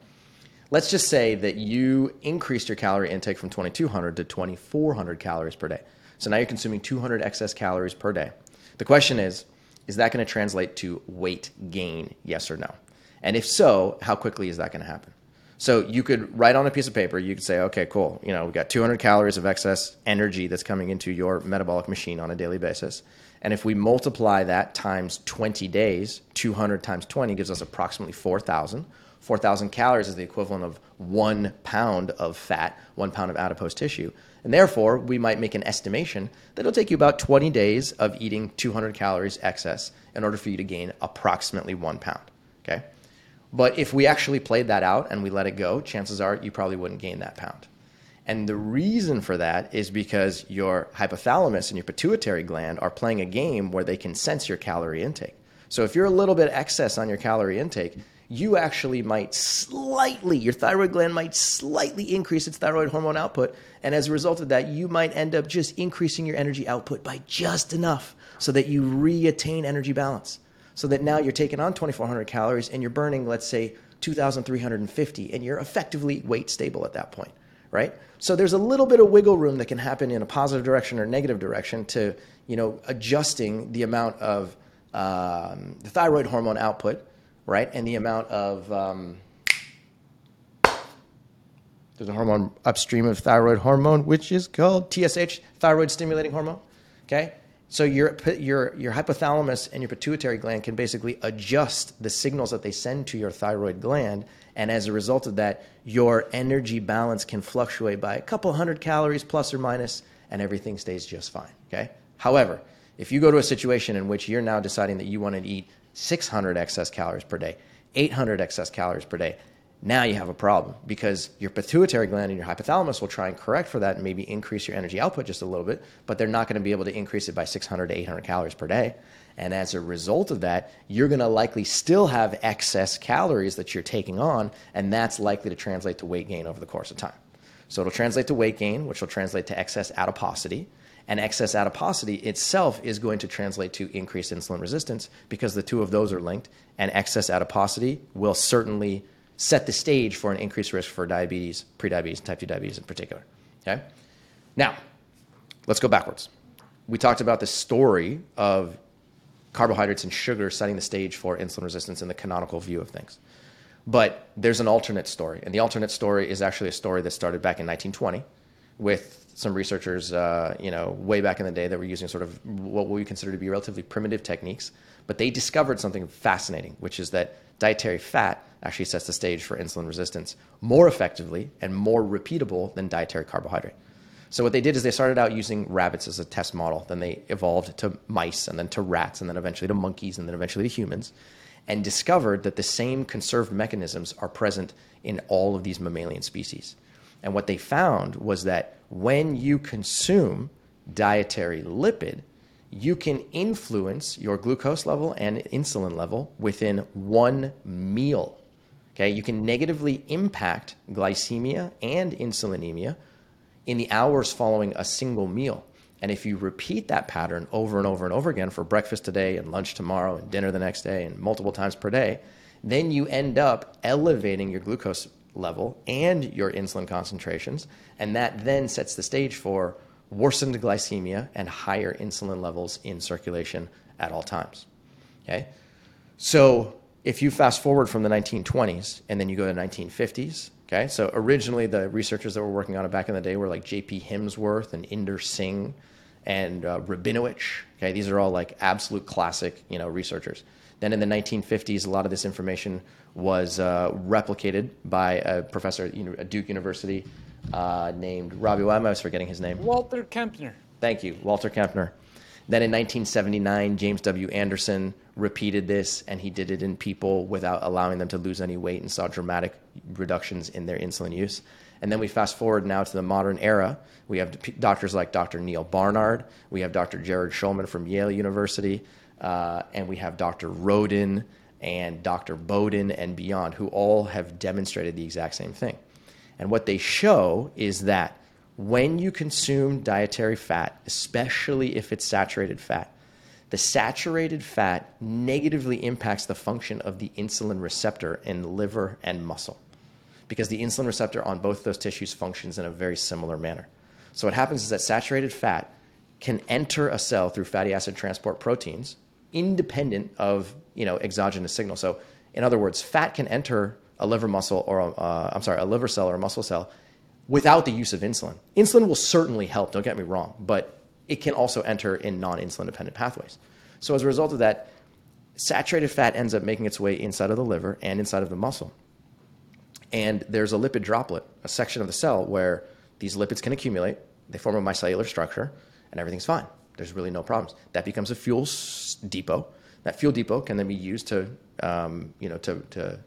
Let's just say that you increased your calorie intake from 2,200 to 2,400 calories per day. So now you're consuming 200 excess calories per day. The question is, is that going to translate to weight gain, yes or no? And if so, how quickly is that going to happen? So you could write on a piece of paper, you could say, okay, cool. You know, we've got 200 calories of excess energy that's coming into your metabolic machine on a daily basis. And if we multiply that times 20 days, 200 times 20 gives us approximately 4,000. 4,000 calories is the equivalent of one pound of fat, one pound of adipose tissue. And therefore, we might make an estimation that it'll take you about 20 days of eating 200 calories excess in order for you to gain approximately one pound. Okay? But if we actually played that out and we let it go, chances are you probably wouldn't gain that pound. And the reason for that is because your hypothalamus and your pituitary gland are playing a game where they can sense your calorie intake. So if you're a little bit excess on your calorie intake, you actually might slightly, your thyroid gland might slightly increase its thyroid hormone output. And as a result of that, you might end up just increasing your energy output by just enough so that you re attain energy balance. So that now you're taking on 2,400 calories and you're burning, let's say, 2,350, and you're effectively weight stable at that point, right? So there's a little bit of wiggle room that can happen in a positive direction or negative direction to, you know, adjusting the amount of um, the thyroid hormone output, right, and the amount of um, there's a hormone upstream of thyroid hormone, which is called TSH, thyroid stimulating hormone. Okay, so your your your hypothalamus and your pituitary gland can basically adjust the signals that they send to your thyroid gland, and as a result of that, your energy balance can fluctuate by a couple hundred calories plus or minus, and everything stays just fine. Okay. However, if you go to a situation in which you're now deciding that you want to eat 600 excess calories per day, 800 excess calories per day, now you have a problem because your pituitary gland and your hypothalamus will try and correct for that and maybe increase your energy output just a little bit, but they're not going to be able to increase it by 600 to 800 calories per day. And as a result of that, you're going to likely still have excess calories that you're taking on, and that's likely to translate to weight gain over the course of time. So it'll translate to weight gain, which will translate to excess adiposity. And excess adiposity itself is going to translate to increased insulin resistance because the two of those are linked. And excess adiposity will certainly set the stage for an increased risk for diabetes, prediabetes, and type 2 diabetes in particular. Okay? Now, let's go backwards. We talked about the story of carbohydrates and sugar setting the stage for insulin resistance in the canonical view of things. But there's an alternate story, and the alternate story is actually a story that started back in 1920 with some researchers, uh, you know, way back in the day that were using sort of what we consider to be relatively primitive techniques. But they discovered something fascinating, which is that dietary fat actually sets the stage for insulin resistance more effectively and more repeatable than dietary carbohydrate. So what they did is they started out using rabbits as a test model, then they evolved to mice and then to rats and then eventually to monkeys and then eventually to humans and discovered that the same conserved mechanisms are present in all of these mammalian species. And what they found was that when you consume dietary lipid, you can influence your glucose level and insulin level within one meal. Okay, you can negatively impact glycemia and insulinemia in the hours following a single meal. And if you repeat that pattern over and over and over again for breakfast today and lunch tomorrow and dinner the next day and multiple times per day, then you end up elevating your glucose level and your insulin concentrations. And that then sets the stage for worsened glycemia and higher insulin levels in circulation at all times. Okay? So if you fast forward from the 1920s and then you go to the 1950s, okay? So originally the researchers that were working on it back in the day were like J.P. Himsworth and Inder Singh and uh, Rabinowitch. Okay, these are all like absolute classic, you know, researchers. Then in the 1950s, a lot of this information was uh, replicated by a professor at Duke University uh, named Robby. Why am I forgetting his name? Walter Kempner. Thank you, Walter Kempner. Then in 1979, James W. Anderson repeated this, and he did it in people without allowing them to lose any weight and saw dramatic reductions in their insulin use. And then we fast forward now to the modern era. We have doctors like Dr. Neal Barnard, we have Dr. Gerald Shulman from Yale University, uh, and we have Dr. Roden and Dr. Boden and beyond, who all have demonstrated the exact same thing. And what they show is that when you consume dietary fat, especially if it's saturated fat, the saturated fat negatively impacts the function of the insulin receptor in liver and muscle because the insulin receptor on both those tissues functions in a very similar manner. So what happens is that saturated fat can enter a cell through fatty acid transport proteins independent of you know exogenous signal. So in other words, fat can enter a liver muscle or a, uh, I'm sorry, a liver cell or a muscle cell without the use of insulin. Insulin will certainly help, don't get me wrong, but it can also enter in non insulin dependent pathways. So, as a result of that, saturated fat ends up making its way inside of the liver and inside of the muscle. And there's a lipid droplet, a section of the cell where these lipids can accumulate, they form a micellar structure, and everything's fine. There's really no problems. That becomes a fuel depot. That fuel depot can then be used to, um, you know, to, to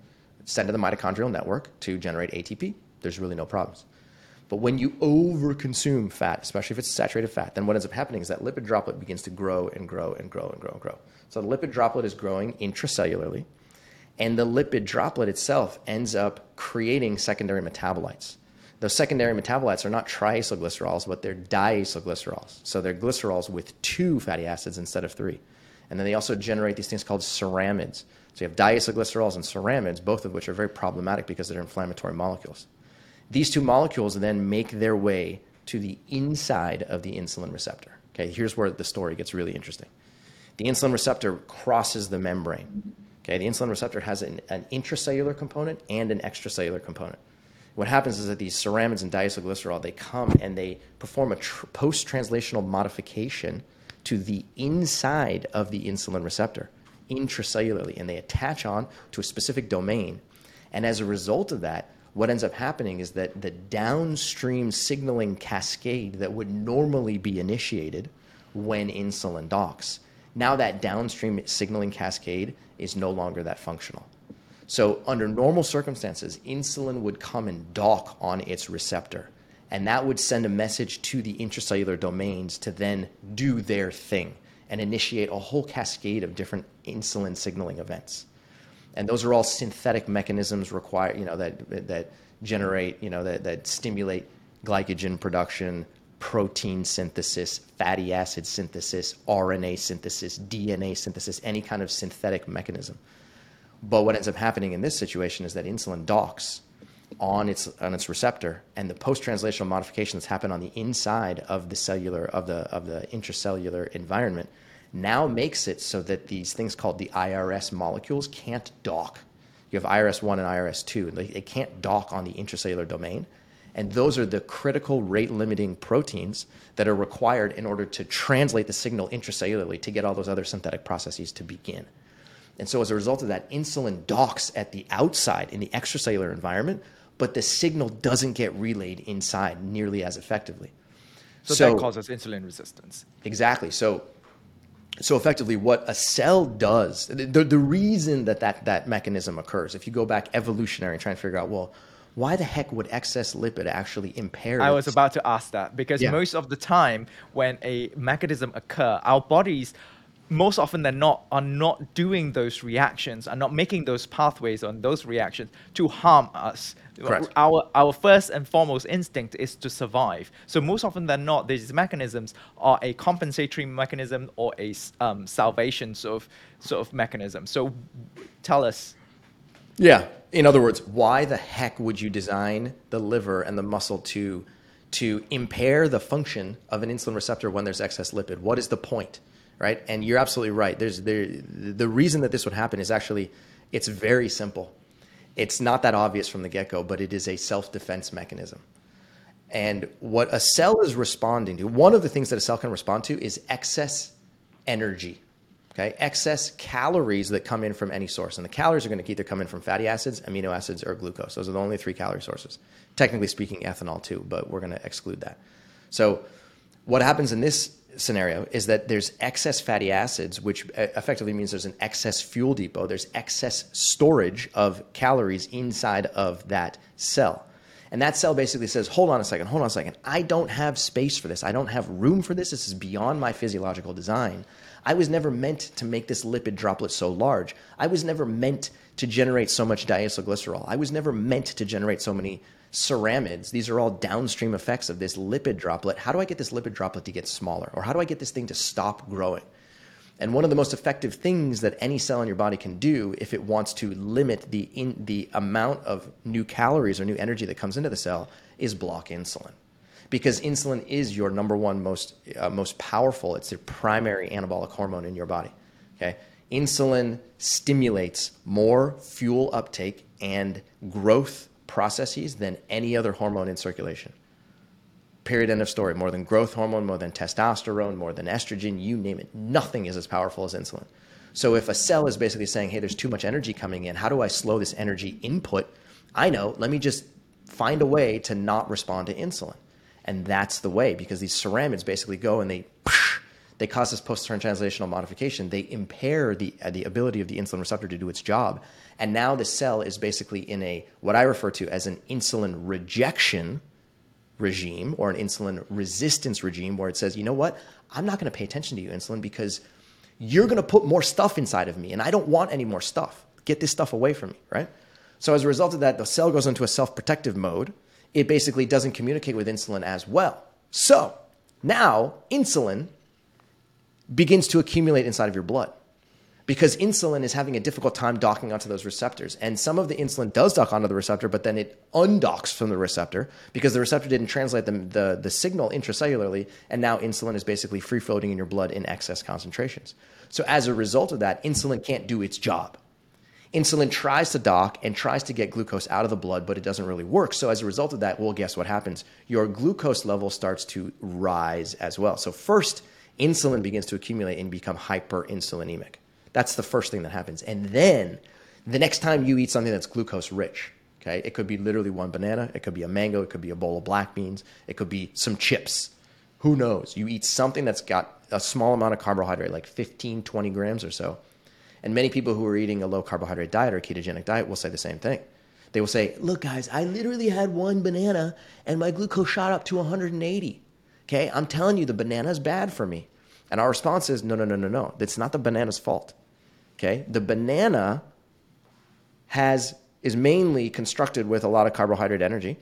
send to the mitochondrial network to generate ATP. There's really no problems. But when you overconsume fat, especially if it's saturated fat, then what ends up happening is that lipid droplet begins to grow and grow and grow and grow and grow. So the lipid droplet is growing intracellularly, and the lipid droplet itself ends up creating secondary metabolites. Those secondary metabolites are not triacylglycerols, but they're diacylglycerols. So they're glycerols with two fatty acids instead of three. And then they also generate these things called ceramides. So you have diacylglycerols and ceramides, both of which are very problematic because they're inflammatory molecules. These two molecules then make their way to the inside of the insulin receptor. Okay, here's where the story gets really interesting. The insulin receptor crosses the membrane. Okay, the insulin receptor has an, an intracellular component and an extracellular component. What happens is that these ceramides and diacylglycerol they come and they perform a tr- post-translational modification to the inside of the insulin receptor intracellularly and they attach on to a specific domain. And as a result of that, what ends up happening is that the downstream signaling cascade that would normally be initiated when insulin docks, now that downstream signaling cascade is no longer that functional. So, under normal circumstances, insulin would come and dock on its receptor, and that would send a message to the intracellular domains to then do their thing and initiate a whole cascade of different insulin signaling events. And those are all synthetic mechanisms require, you know, that, that generate, you know, that, that stimulate glycogen production, protein synthesis, fatty acid synthesis, RNA synthesis, DNA synthesis, any kind of synthetic mechanism. But what ends up happening in this situation is that insulin docks on its on its receptor, and the post-translational modifications happen on the inside of the cellular of the of the intracellular environment now makes it so that these things called the IRS molecules can't dock. You have IRS1 and IRS2, and they, they can't dock on the intracellular domain. And those are the critical rate limiting proteins that are required in order to translate the signal intracellularly to get all those other synthetic processes to begin. And so, as a result of that, insulin docks at the outside in the extracellular environment, but the signal doesn't get relayed inside nearly as effectively. So, so that causes insulin resistance. Exactly. So, so effectively, what a cell does, the, the reason that, that that mechanism occurs, if you go back evolutionary and try and figure out, well, why the heck would excess lipid actually impair? I was about to ask that because yeah. most of the time when a mechanism occur, our bodies most often than not are not doing those reactions are not making those pathways on those reactions to harm us. Correct. our our first and foremost instinct is to survive. So most often than not these mechanisms are a compensatory mechanism or a um, salvation sort of sort of mechanism. So tell us. Yeah. In other words why the heck would you design the liver and the muscle to to impair the function of an insulin receptor when there's excess lipid? What is the point right? And you're absolutely right. There's there the reason that this would happen is actually it's very simple. It's not that obvious from the get-go, but it is a self-defense mechanism. And what a cell is responding to, one of the things that a cell can respond to is excess energy. Okay, excess calories that come in from any source. And the calories are going to either come in from fatty acids, amino acids, or glucose. Those are the only three calorie sources. Technically speaking, ethanol too, but we're going to exclude that. So, what happens in this scenario is that there's excess fatty acids, which uh, effectively means there's an excess fuel depot. There's excess storage of calories inside of that cell. And that cell basically says, hold on a second, hold on a second. I don't have space for this. I don't have room for this. This is beyond my physiological design. I was never meant to make this lipid droplet so large. I was never meant to generate so much diacylglycerol. I was never meant to generate so many ceramides. These are all downstream effects of this lipid droplet. How do I get this lipid droplet to get smaller? Or how do I get this thing to stop growing? And one of the most effective things that any cell in your body can do if it wants to limit the, in, the amount of new calories or new energy that comes into the cell is block insulin. Because insulin is your number one most, uh, most powerful, it's the primary anabolic hormone in your body. Okay? Insulin stimulates more fuel uptake and growth processes than any other hormone in circulation. Period. End of story. More than growth hormone, more than testosterone, more than estrogen, you name it. Nothing is as powerful as insulin. So if a cell is basically saying, hey, there's too much energy coming in, how do I slow this energy input? I know, let me just find a way to not respond to insulin. And that's the way because these ceramides basically go and they they cause this post-translational modification. They impair the, uh, the ability of the insulin receptor to do its job. And now the cell is basically in a, what I refer to as an insulin rejection regime or an insulin resistance regime where it says, you know what? I'm not going to pay attention to you, insulin, because you're going to put more stuff inside of me and I don't want any more stuff. Get this stuff away from me, right? So as a result of that, the cell goes into a self-protective mode. It basically doesn't communicate with insulin as well. So now insulin begins to accumulate inside of your blood because insulin is having a difficult time docking onto those receptors. And some of the insulin does dock onto the receptor, but then it undocks from the receptor because the receptor didn't translate the, the, the signal intracellularly. And now insulin is basically free floating in your blood in excess concentrations. So as a result of that, insulin can't do its job. Insulin tries to dock and tries to get glucose out of the blood, but it doesn't really work. So as a result of that, well, guess what happens? Your glucose level starts to rise as well. So first, insulin begins to accumulate and become hyperinsulinemic. That's the first thing that happens. And then the next time you eat something that's glucose rich, okay, it could be literally one banana, it could be a mango, it could be a bowl of black beans, it could be some chips. Who knows? You eat something that's got a small amount of carbohydrate, like 15, 20 grams or so. And many people who are eating a low carbohydrate diet or ketogenic diet will say the same thing. They will say, Look, guys, I literally had one banana and my glucose shot up to 180. Okay, I'm telling you, the banana is bad for me. And our response is, No, no, no, no, no. It's not the banana's fault. Okay, the banana has is mainly constructed with a lot of carbohydrate energy,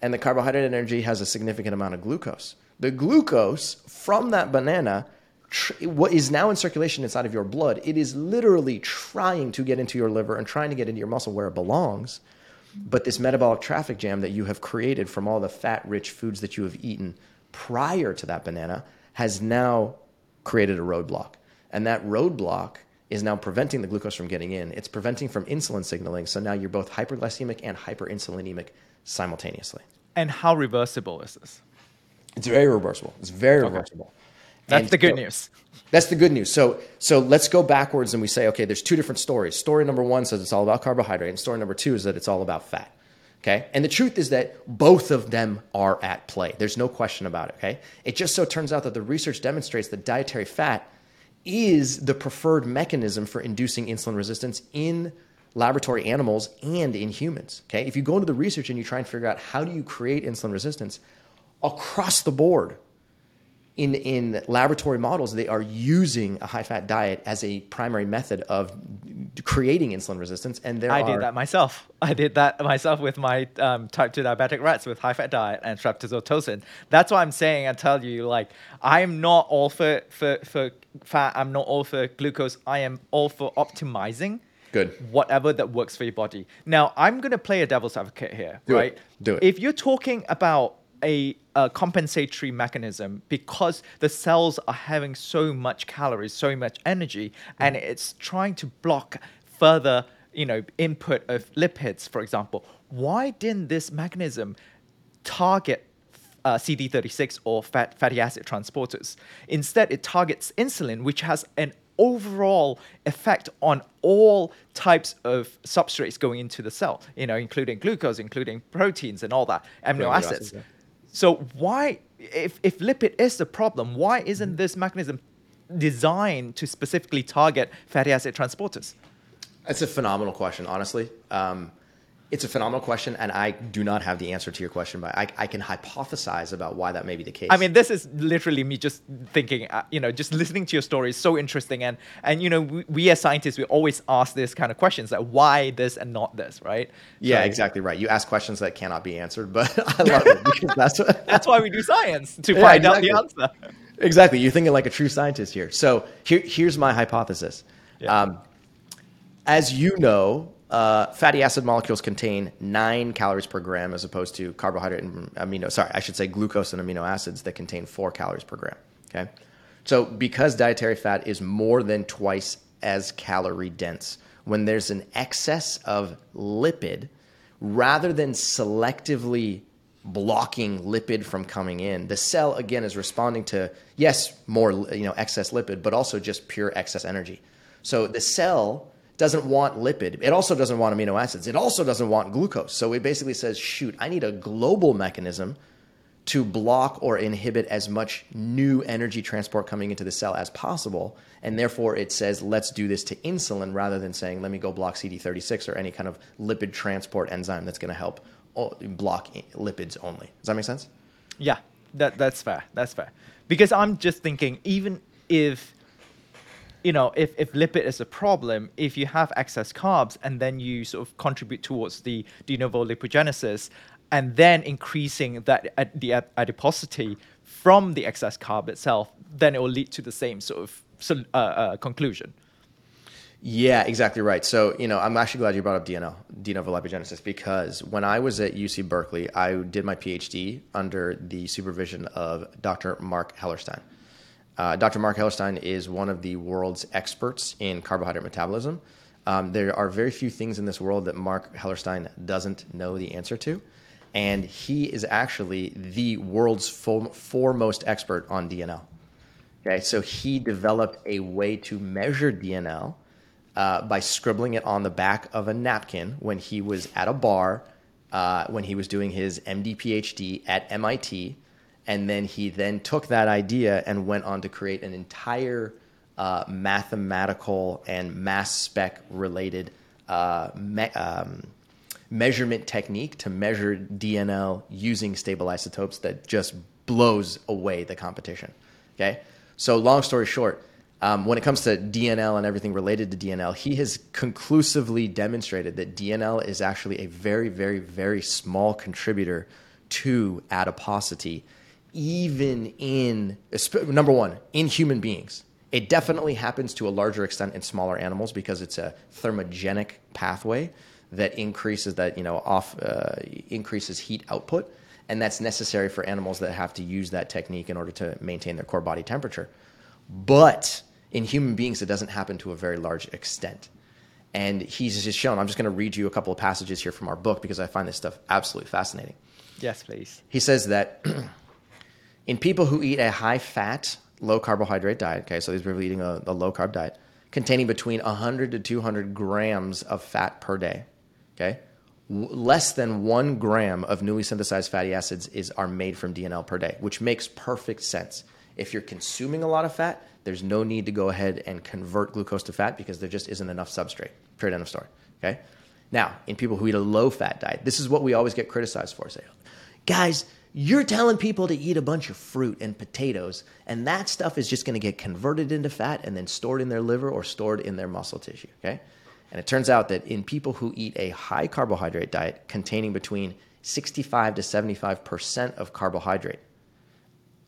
and the carbohydrate energy has a significant amount of glucose. The glucose from that banana, what is now in circulation inside of your blood, it is literally trying to get into your liver and trying to get into your muscle where it belongs. But this metabolic traffic jam that you have created from all the fat rich foods that you have eaten prior to that banana has now created a roadblock. And that roadblock is now preventing the glucose from getting in. It's preventing from insulin signaling. So now you're both hyperglycemic and hyperinsulinemic simultaneously. And how reversible is this? It's very reversible. It's very okay. reversible. That's and the good so, news. That's the good news. So, so let's go backwards and we say, okay, there's two different stories. Story number one says it's all about carbohydrate, and story number two is that it's all about fat. Okay. And the truth is that both of them are at play. There's no question about it. Okay. It just so turns out that the research demonstrates that dietary fat is the preferred mechanism for inducing insulin resistance in laboratory animals and in humans. Okay, if you go into the research and you try and figure out how do you create insulin resistance across the board, in, in laboratory models, they are using a high fat diet as a primary method of creating insulin resistance. And there I are, did that myself. I did that myself with my um, type 2 diabetic rats with high fat diet and streptozotocin. That's why I'm saying I tell you, like, I'm not all for, for, for fat, I'm not all for glucose, I am all for optimizing. Good. Whatever that works for your body. Now, I'm going to play a devil's advocate here, Do right? It. Do it. If you're talking about a, a, compensatory mechanism because the cells are having so much calories, so much energy, mm. and it's trying to block further, you know, input of lipids, for example. Why didn't this mechanism target uh, CD36 or fat, fatty acid transporters? Instead, it targets insulin, which has an overall effect on all types of substrates going into the cell, you know, including glucose, including proteins and all that, amino acids. acids yeah. So why, if, if lipid is the problem, why isn't this mechanism designed to specifically target fatty acid transporters? That's a phenomenal question, honestly. Um, it's a phenomenal question, and I do not have the answer to your question, but I, I, can hypothesize about why that may be the case. I mean, this is literally me just thinking, uh, you know, just listening to your story is so interesting, and and you know, we, we, as scientists, we always ask this kind of questions, like why this and not this, right? Yeah, so, exactly right. You ask questions that cannot be answered, but I love it because that's what that's why we do science to yeah, find exactly. out the answer. Exactly, you're thinking like a true scientist here. So here, here's my hypothesis. Yeah. Um, as you know, uh, fatty acid molecules contain nine calories per gram as opposed to carbohydrate and amino. Sorry, I should say glucose and amino acids that contain four calories per gram. Okay, so because dietary fat is more than twice as calorie dense, when there's an excess of lipid, rather than selectively blocking lipid from coming in, the cell again is responding to yes more you know excess lipid, but also just pure excess energy. So the cell doesn't want lipid. It also doesn't want amino acids. It also doesn't want glucose. So it basically says, shoot, I need a global mechanism to block or inhibit as much new energy transport coming into the cell as possible. And therefore, it says, let's do this to insulin rather than saying, let me go block CD36 or any kind of lipid transport enzyme that's going to help oh, block lipids only. Does that make sense? Yeah, that, that's fair. That's fair. Because I'm just thinking, even if you know, if, if lipid is a problem, if you have excess carbs and then you sort of contribute towards the de novo lipogenesis and then increasing that the adiposity from the excess carb itself, then it will lead to the same sort of uh, uh, conclusion. Yeah, exactly right. So, you know, I'm actually glad you brought up DNL, de novo lipogenesis, because when I was at UC Berkeley, I did my PhD under the supervision of Dr. Marc Hellerstein. Uh, Dr. Marc Hellerstein is one of the world's experts in carbohydrate metabolism. Um, there are very few things in this world that Marc Hellerstein doesn't know the answer to. And he is actually the world's foremost expert on DNL. Okay, so he developed a way to measure DNL uh, by scribbling it on the back of a napkin when he was at a bar, uh, when he was doing his MD PhD at MIT. And then he then took that idea and went on to create an entire uh, mathematical and mass spec related uh, me- um, measurement technique to measure DNL using stable isotopes that just blows away the competition. Okay, so long story short, um, when it comes to DNL and everything related to DNL, he has conclusively demonstrated that DNL is actually a very, very, very small contributor to adiposity, even in number one in human beings. It definitely happens to a larger extent in smaller animals because it's a thermogenic pathway that increases that you know off uh, increases heat output, and that's necessary for animals that have to use that technique in order to maintain their core body temperature. But in human beings, it doesn't happen to a very large extent. And he's just shown, I'm just going to read you a couple of passages here from our book because I find this stuff absolutely fascinating. Yes, please. He says that in people who eat a high fat, low carbohydrate diet, okay, so these people eating a, a low carb diet, containing between 100 to 200 grams of fat per day, okay, less than one gram of newly synthesized fatty acids is are made from DNL per day, which makes perfect sense. If you're consuming a lot of fat, there's no need to go ahead and convert glucose to fat because there just isn't enough substrate. Period. End of story. Okay. Now, in people who eat a low fat diet, this is what we always get criticized for. Say, guys, you're telling people to eat a bunch of fruit and potatoes, and that stuff is just going to get converted into fat and then stored in their liver or stored in their muscle tissue. Okay. And it turns out that in people who eat a high carbohydrate diet containing between 65 to 75% of carbohydrate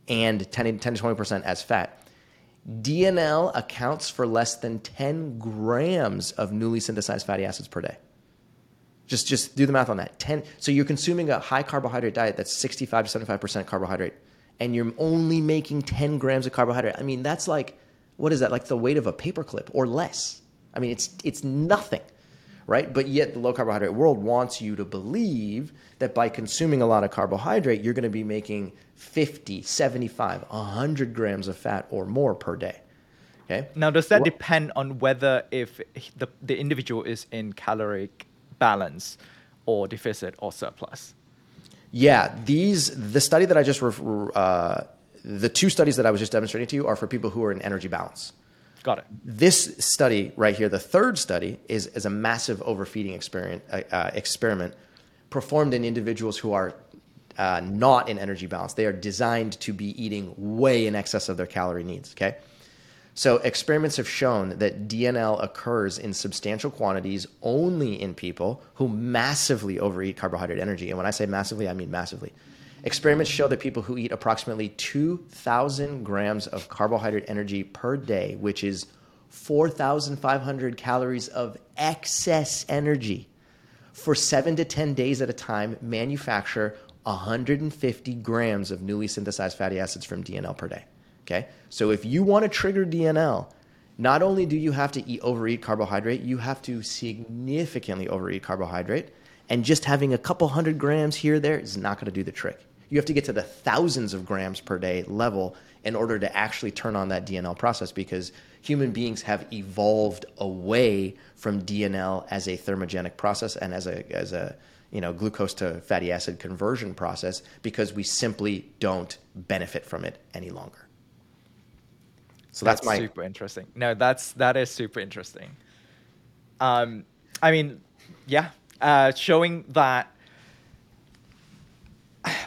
and 10, 10 to 20% as fat, DNL accounts for less than 10 grams of newly synthesized fatty acids per day. Just, just do the math on that. 10. So you're consuming a high carbohydrate diet that's 65 to 75% carbohydrate, and you're only making 10 grams of carbohydrate. I mean, that's like, what is that? Like the weight of a paperclip or less. I mean, it's, it's nothing right? But yet the low carbohydrate world wants you to believe that by consuming a lot of carbohydrate, you're going to be making 50, 75, 100 grams of fat or more per day. Okay. Now, does that depend on whether if the, the individual is in caloric balance or deficit or surplus? Yeah, these the study that I just uh, the two studies that I was just demonstrating to you are for people who are in energy balance. Got it. This study right here, the third study, is, is a massive overfeeding experiment, uh, uh, experiment performed in individuals who are uh, not in energy balance. They are designed to be eating way in excess of their calorie needs. Okay. So experiments have shown that DNL occurs in substantial quantities only in people who massively overeat carbohydrate energy. And when I say massively, I mean massively. Experiments show that people who eat approximately 2,000 grams of carbohydrate energy per day, which is 4,500 calories of excess energy, for seven to 10 days at a time, manufacture 150 grams of newly synthesized fatty acids from DNL per day. Okay? So if you want to trigger DNL, not only do you have to eat overeat carbohydrate, you have to significantly overeat carbohydrate. And just having a couple hundred grams here there is not going to do the trick. You have to get to the thousands of grams per day level in order to actually turn on that DNL process because human beings have evolved away from DNL as a thermogenic process and as a as a you know glucose to fatty acid conversion process because we simply don't benefit from it any longer. So that's, that's my super interesting. No, that's that is super interesting. Um, I mean, yeah, uh, showing that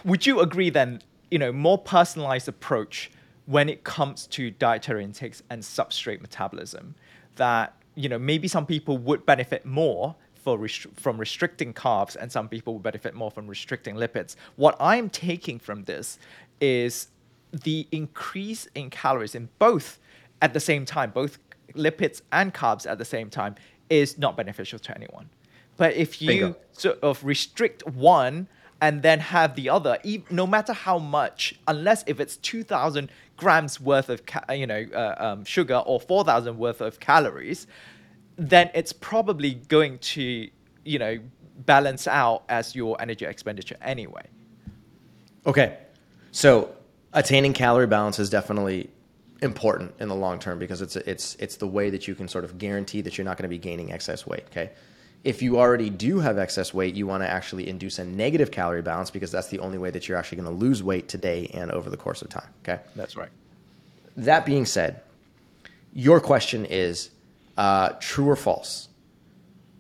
would you agree then, you know, more personalized approach when it comes to dietary intakes and substrate metabolism that, you know, maybe some people would benefit more for from restricting carbs and some people would benefit more from restricting lipids. What I'm taking from this is the increase in calories in both at the same time, both lipids and carbs at the same time, is not beneficial to anyone. But if you Bingo. sort of restrict one and then have the other, no matter how much, unless if it's 2,000 grams worth of ca- you know uh, um, sugar or 4,000 worth of calories, then it's probably going to you know balance out as your energy expenditure anyway. Okay. So attaining calorie balance is definitely important in the long term because it's it's it's the way that you can sort of guarantee that you're not going to be gaining excess weight, okay? If you already do have excess weight, you want to actually induce a negative calorie balance because that's the only way that you're actually going to lose weight today and over the course of time, okay? That's right. That being said, your question is uh, true or false?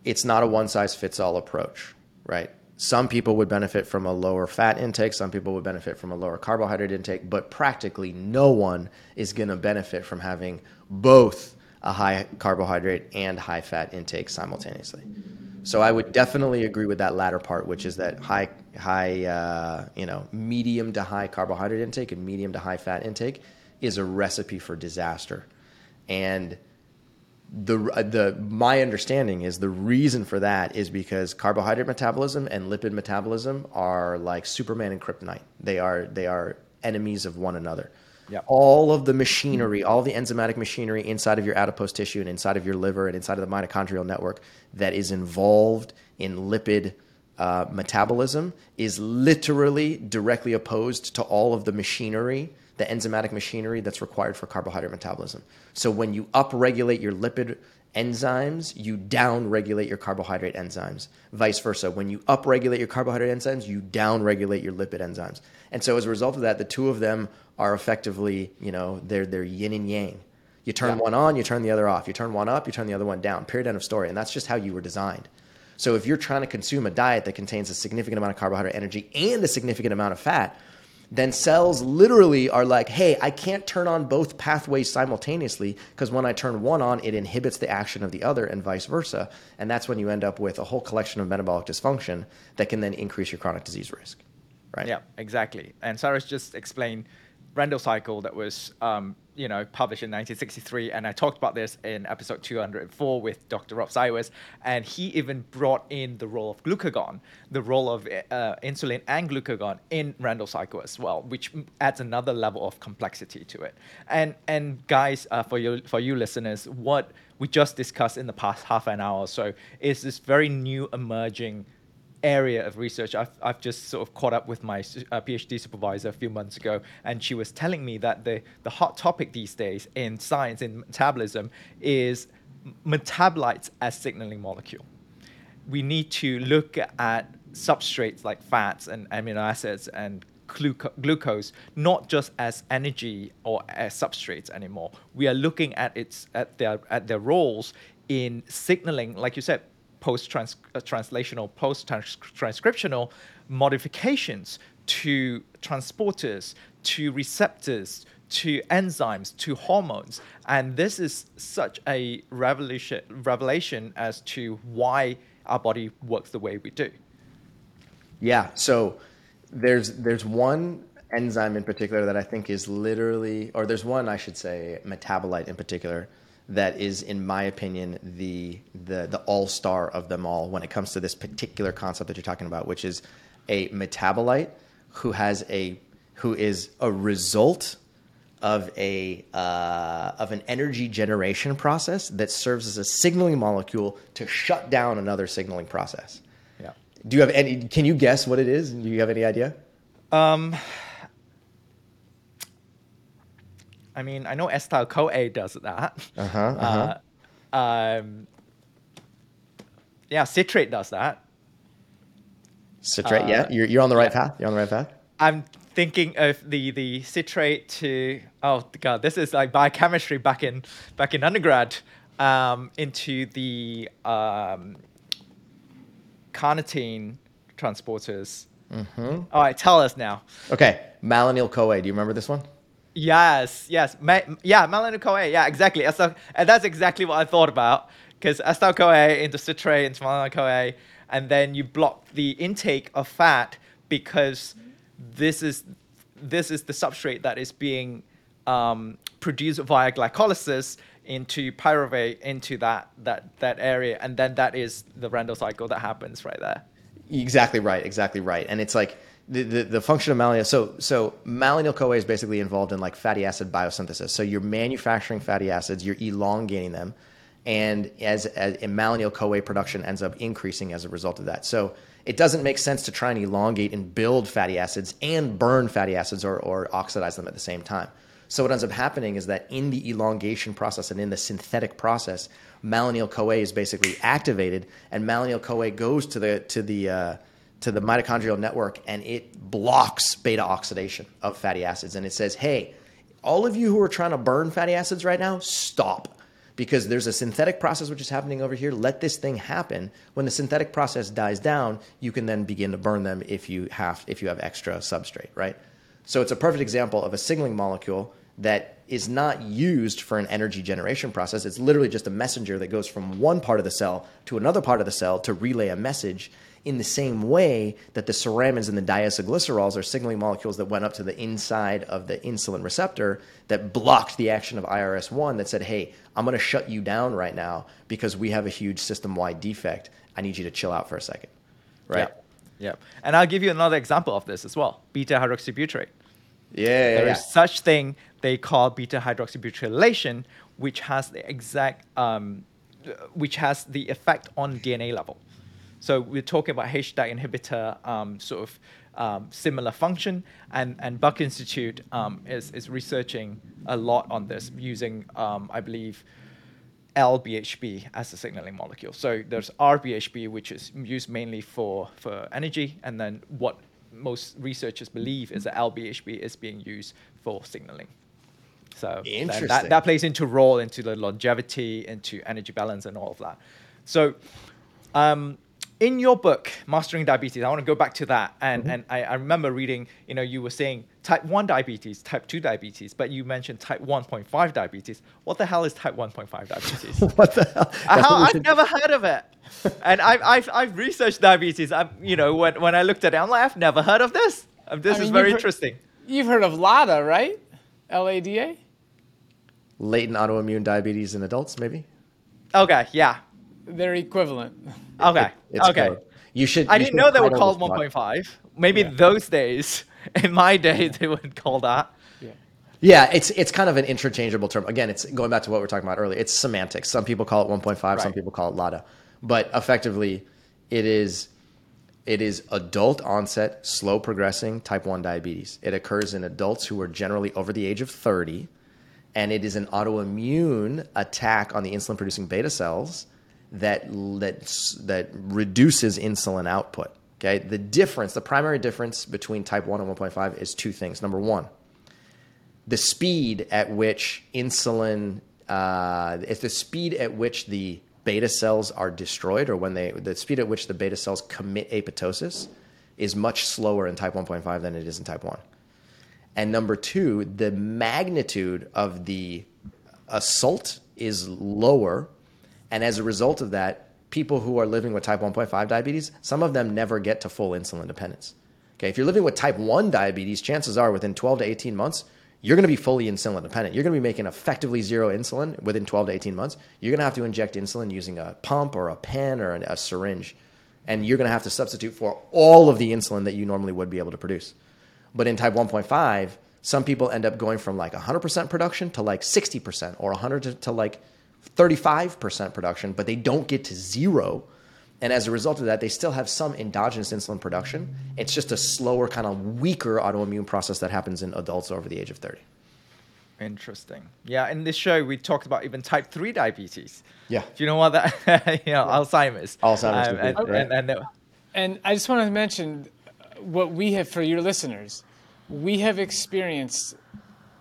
It's not a one size fits all approach, right? Some people would benefit from a lower fat intake, some people would benefit from a lower carbohydrate intake, but practically no one is going to benefit from having both a high carbohydrate and high fat intake simultaneously. So I would definitely agree with that latter part, which is that high, high, uh, you know, medium to high carbohydrate intake and medium to high fat intake is a recipe for disaster. And the the my understanding is the reason for that is because carbohydrate metabolism and lipid metabolism are like Superman and kryptonite. They are they are enemies of one another. Yep. All of the machinery, all the enzymatic machinery inside of your adipose tissue and inside of your liver and inside of the mitochondrial network that is involved in lipid uh, metabolism is literally directly opposed to all of the machinery, the enzymatic machinery that's required for carbohydrate metabolism. So when you upregulate your lipid enzymes, you downregulate your carbohydrate enzymes. Vice versa. When you upregulate your carbohydrate enzymes, you downregulate your lipid enzymes. And so as a result of that, the two of them are effectively, you know, they're they're yin and yang. You turn Yeah. one on, you turn the other off. You turn one up, you turn the other one down. Period. End of story. And that's just how you were designed. So if you're trying to consume a diet that contains a significant amount of carbohydrate energy and a significant amount of fat, then cells literally are like, hey, I can't turn on both pathways simultaneously because when I turn one on, it inhibits the action of the other and vice versa. And that's when you end up with a whole collection of metabolic dysfunction that can then increase your chronic disease risk. Right? Yeah, exactly. And Cyrus just explained Randle cycle that was, um, you know, published in 1963, and I talked about this in episode 204 with Dr. Rob Cyrus, and he even brought in the role of glucagon, the role of uh, insulin and glucagon in Randle cycle as well, which adds another level of complexity to it. And and guys, uh, for you for you listeners, what we just discussed in the past half an hour or so is this very new emerging area of research. I've, I've just sort of caught up with my uh, PhD supervisor a few months ago, and she was telling me that the, the hot topic these days in science, in metabolism, is metabolites as signaling molecule. We need to look at substrates like fats and amino acids and gluco- glucose not just as energy or as substrates anymore. We are looking at its at their at their roles in signaling, like you said, post uh, translational, post transcriptional modifications to transporters, to receptors, to enzymes, to hormones. And this is such a revelation, revelation as to why our body works the way we do. Yeah. So there's there's one enzyme in particular that I think is literally, or there's one I should say, metabolite in particular that is, in my opinion, the the the all star of them all when it comes to this particular concept that you're talking about, which is a metabolite who has a who is a result of a uh, of an energy generation process that serves as a signaling molecule to shut down another signaling process. Yeah. Do you have any? Can you guess what it is? Do you have any idea? Um, I mean, I know acetyl CoA does that. Uh-huh, uh-huh. Uh, um, yeah, citrate does that. Citrate. Uh, yeah, you're, you're on the right yeah. path. You're on the right path. I'm thinking of the the citrate to oh god, this is like biochemistry back in back in undergrad um, into the um, carnitine transporters. Mm-hmm. All right, tell us now. Okay, malonyl CoA. Do you remember this one? Yes, yes, Ma- yeah, malonyl CoA. Yeah, exactly. Acetyl- and that's exactly what I thought about because acetyl CoA into citrate into malonyl CoA, and then you block the intake of fat because this is this is the substrate that is being um, produced via glycolysis into pyruvate into that that that area, and then that is the Randle cycle that happens right there. Exactly right. Exactly right. And it's like the, the, function of malonyl. So so malonyl CoA is basically involved in like fatty acid biosynthesis. So you're manufacturing fatty acids, you're elongating them, and as, as malonyl CoA production ends up increasing as a result of that. So it doesn't make sense to try and elongate and build fatty acids and burn fatty acids or, or oxidize them at the same time. So what ends up happening is that in the elongation process and in the synthetic process, malonyl CoA is basically activated, and malonyl CoA goes to the to the uh, to the mitochondrial network and it blocks beta oxidation of fatty acids, and it says, "Hey, all of you who are trying to burn fatty acids right now, stop." Because there's a synthetic process which is happening over here. Let this thing happen. When the synthetic process dies down, you can then begin to burn them if you have if you have extra substrate, right? So it's a perfect example of a signaling molecule that is not used for an energy generation process. It's literally just a messenger that goes from one part of the cell to another part of the cell to relay a message in the same way that the ceramides and the diacylglycerols are signaling molecules that went up to the inside of the insulin receptor that blocked the action of IRS1 that said, hey, I'm going to shut you down right now because we have a huge system wide defect. I need you to chill out for a second. Right? Yep. Yep. And I'll give you another example of this as well beta hydroxybutyrate. Yeah, yeah, There yeah. is such thing they call beta hydroxybutyrylation, which has the exact, um, which has the effect on DNA level. So we're talking about HDAC inhibitor um, sort of um, similar function, and and Buck Institute um, is is researching a lot on this using, um, I believe. LBHB as a signaling molecule. So there's RBHB, which is used mainly for, for energy, and then what most researchers believe is that LBHB is being used for signaling. So that- That, that plays into role into the longevity, into energy balance, and all of that. So, um, in your book, Mastering Diabetes, I want to go back to that. And, Mm-hmm. and I, I remember reading, you know, you were saying type 1 diabetes, type 2 diabetes, but you mentioned type 1.5 diabetes. What the hell is type 1.5 diabetes? what the hell? That's what I've should- never heard of it. and I've, I've, I've researched diabetes. I'm, you know, when, when I looked at it, I'm like, I've never heard of this. Um, This I is very you've heard- interesting. You've heard of LADA, right? L A D A? Latent autoimmune diabetes in adults, maybe? Okay, yeah. They're equivalent. Okay, It's okay. code. You should. I you didn't should know they were called 1.5. Maybe Yeah. those days, in my day, they would call that. Yeah. Yeah, it's it's kind of an interchangeable term. Again, it's going back to what we are talking about earlier. It's semantics. Some people call it 1.5, some people call it LADA, but effectively, it is it is adult onset, slow progressing type 1 diabetes. It occurs in adults who are generally over the age of 30, and it is an autoimmune attack on the insulin producing beta cells that that that reduces insulin output. Okay, the difference, the primary difference between type 1 and 1.5 is two things. Number one, the speed at which insulin, uh, if the speed at which the beta cells are destroyed, or when they, the speed at which the beta cells commit apoptosis, is much slower in type 1.5 than it is in type 1. And number two, the magnitude of the assault is lower. And as a result of that, people who are living with type 1.5 diabetes, some of them never get to full insulin dependence. Okay, if you're living with type 1 diabetes, chances are within 12 to 18 months, you're going to be fully insulin dependent. You're going to be making effectively zero insulin within 12 to 18 months. You're going to have to inject insulin using a pump or a pen or a syringe. And you're going to have to substitute for all of the insulin that you normally would be able to produce. But in type 1.5, some people end up going from like 100% production to like 60% or 100 to, to like 35% production, but they don't get to zero. And as a result of that, they still have some endogenous insulin production. It's just a slower, kind of weaker autoimmune process that happens in adults over the age of 30. Interesting. Yeah, in this show, we talked about even type 3 diabetes. Yeah. Do you know what that, you know, Alzheimer's. Alzheimer's Um, and, right. and, and, And I just want to mention what we have for your listeners. We have experienced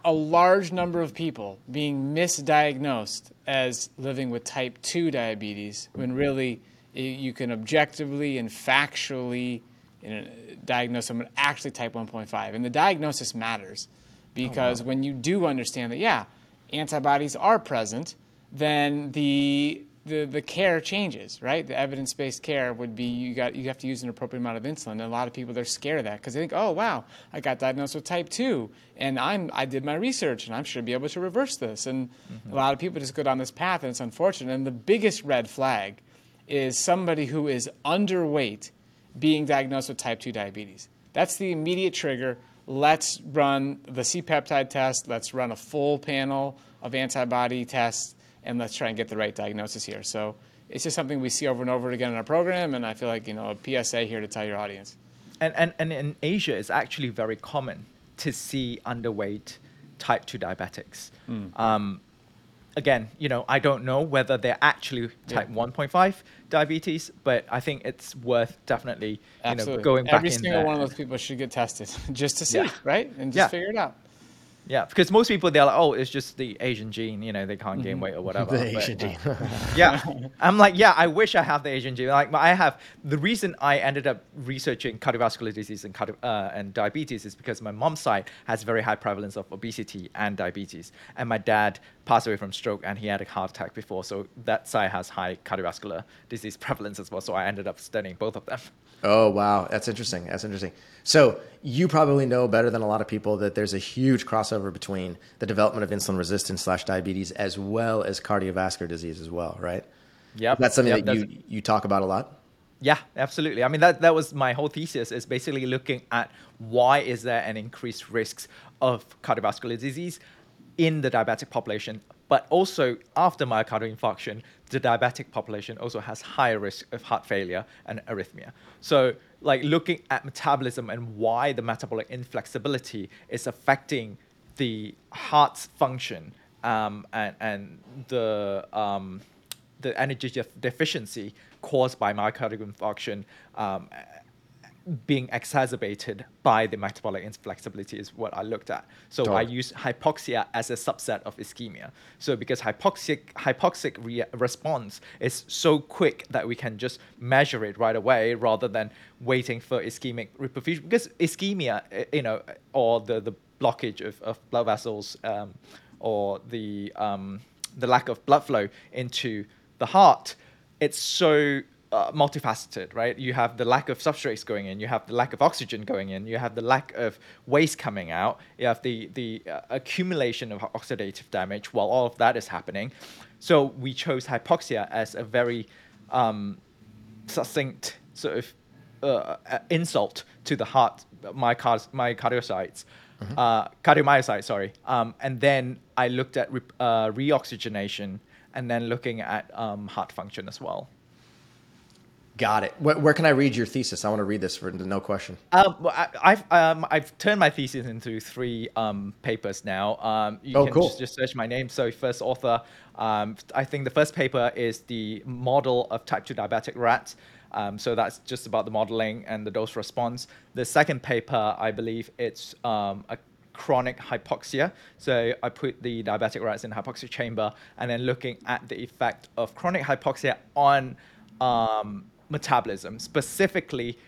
a large number of people being misdiagnosed as living with type 2 diabetes when really you can objectively and factually you know, diagnose someone actually type 1.5. And the diagnosis matters because oh, when you do understand that, yeah, antibodies are present, then the the, the care changes, right? The evidence based care would be you got you have to use an appropriate amount of insulin. And a lot of people they're scared of that because they think, oh wow, I got diagnosed with type two, and I'm I did my research and I'm should be able to reverse this. And mm-hmm. a lot of people just go down this path, and it's unfortunate. And the biggest red flag is somebody who is underweight being diagnosed with type two diabetes. That's the immediate trigger. Let's run the C peptide test. Let's run a full panel of antibody tests and let's try and get the right diagnosis here. So it's just something we see over and over again in our program, and I feel like you know a PSA here to tell your audience. And and, and in Asia, it's actually very common to see underweight type two diabetics. Mm. Um, again, you know, I don't know whether they're actually type yeah. 1.5 diabetes, but I think it's worth definitely you know going Every back in there. Every single one of those people should get tested just to see, yeah. right, and just yeah. figure it out. Yeah, because most people they're like, oh, it's just the Asian gene, you know, they can't gain mm-hmm. weight or whatever. The Asian gene. yeah, I'm like, yeah, I wish I have the Asian gene. Like, I have the reason I ended up researching cardiovascular disease and cardio, uh, and diabetes is because my mom's side has very high prevalence of obesity and diabetes, and my dad passed away from stroke and he had a heart attack before, so that side has high cardiovascular disease prevalence as well. So I ended up studying both of them. Oh wow, that's interesting. That's interesting. So you probably know better than a lot of people that there's a huge crossover between the development of insulin resistance slash diabetes as well as cardiovascular disease as well, right? Yeah, that's something yep, that you you talk about a lot. Yeah, absolutely. I mean that that was my whole thesis is basically looking at why is there an increased risks of cardiovascular disease in the diabetic population, but also after myocardial infarction, the diabetic population also has higher risk of heart failure and arrhythmia. So, like looking at metabolism and why the metabolic inflexibility is affecting the heart's function um, and, and the um, the energy deficiency caused by myocardial infarction um, being exacerbated by the metabolic inflexibility is what I looked at. So I use hypoxia as a subset of ischemia. So because hypoxic hypoxic re- response is so quick that we can just measure it right away rather than waiting for ischemic reperfusion. Because ischemia, eh, you know, or the, the blockage of, of blood vessels um, or the um, the lack of blood flow into the heart, it's so uh, multifaceted, right? You have the lack of substrates going in, you have the lack of oxygen going in, you have the lack of waste coming out, you have the the uh, accumulation of oxidative damage while all of that is happening. So we chose hypoxia as a very um, succinct sort of uh, insult to the heart mycard- myocardiosites. Mm-hmm. Uh, cardiomyocytes, sorry. Um, and then I looked at re- uh, reoxygenation and then looking at um, heart function as well. Got it. Where, where, can I read your thesis? I want to read this for no question. Um, well, I, have um, I've turned my thesis into three um, papers now. Um, you oh, can cool. just, just, search my name. So first author. Um, I think the first paper is the model of type two diabetic rats. Um, so that's just about the modeling and the dose response. The second paper, I believe, it's a chronic hypoxia. So I put the diabetic rats in hypoxia chamber and then looking at the effect of chronic hypoxia on um, metabolism, specifically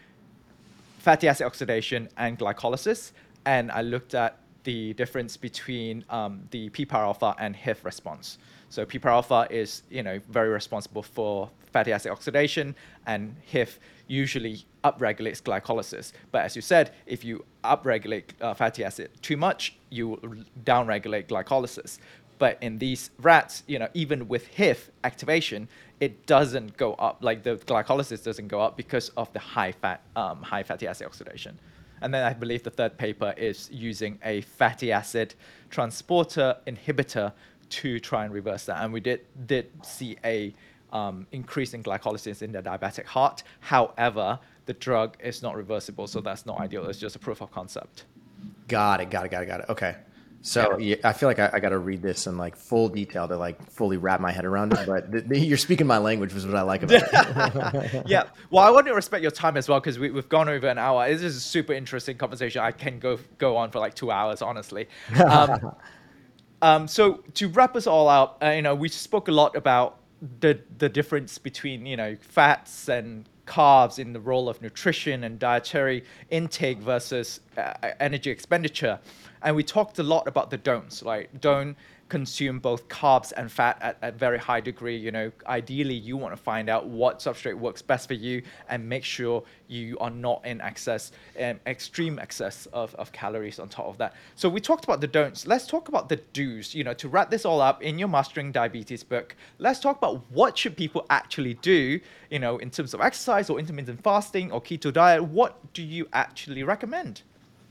fatty acid oxidation and glycolysis. And I looked at the difference between um, the PPAR alpha and HIF response. So PPAR alpha is you know very responsible for fatty acid oxidation, and HIF usually upregulates glycolysis. But as you said, if you upregulate uh, fatty acid too much, you downregulate glycolysis. But in these rats, you know, even with HIF activation, it doesn't go up. Like the glycolysis doesn't go up because of the high fat, um, high fatty acid oxidation. And then I believe the third paper is using a fatty acid transporter inhibitor to try and reverse that. And we did did see a um, increase in glycolysis in the diabetic heart. However, the drug is not reversible, so that's not ideal. It's just a proof of concept. Got it. Got it. Got it. Got it. Okay. So yeah, I feel like I, I got to read this in like full detail to like fully wrap my head around it. But the, the, you're speaking my language, was what I like about it. yeah. Well, I want to respect your time as well because we, have gone over an hour. This is a super interesting conversation. I can go go on for like two hours, honestly. Um, um, so to wrap us all up, uh, you know, we spoke a lot about the the difference between you know fats and carbs in the role of nutrition and dietary intake versus uh, energy expenditure. And we talked a lot about the don'ts, like don't consume both carbs and fat at, a very high degree. You know, ideally you want to find out what substrate works best for you and make sure you are not in excess, um, extreme excess of, of calories on top of that. So we talked about the don'ts. Let's talk about the do's. You know, to wrap this all up in your Mastering Diabetes book, let's talk about what should people actually do, you know, in terms of exercise or intermittent fasting or keto diet. What do you actually recommend?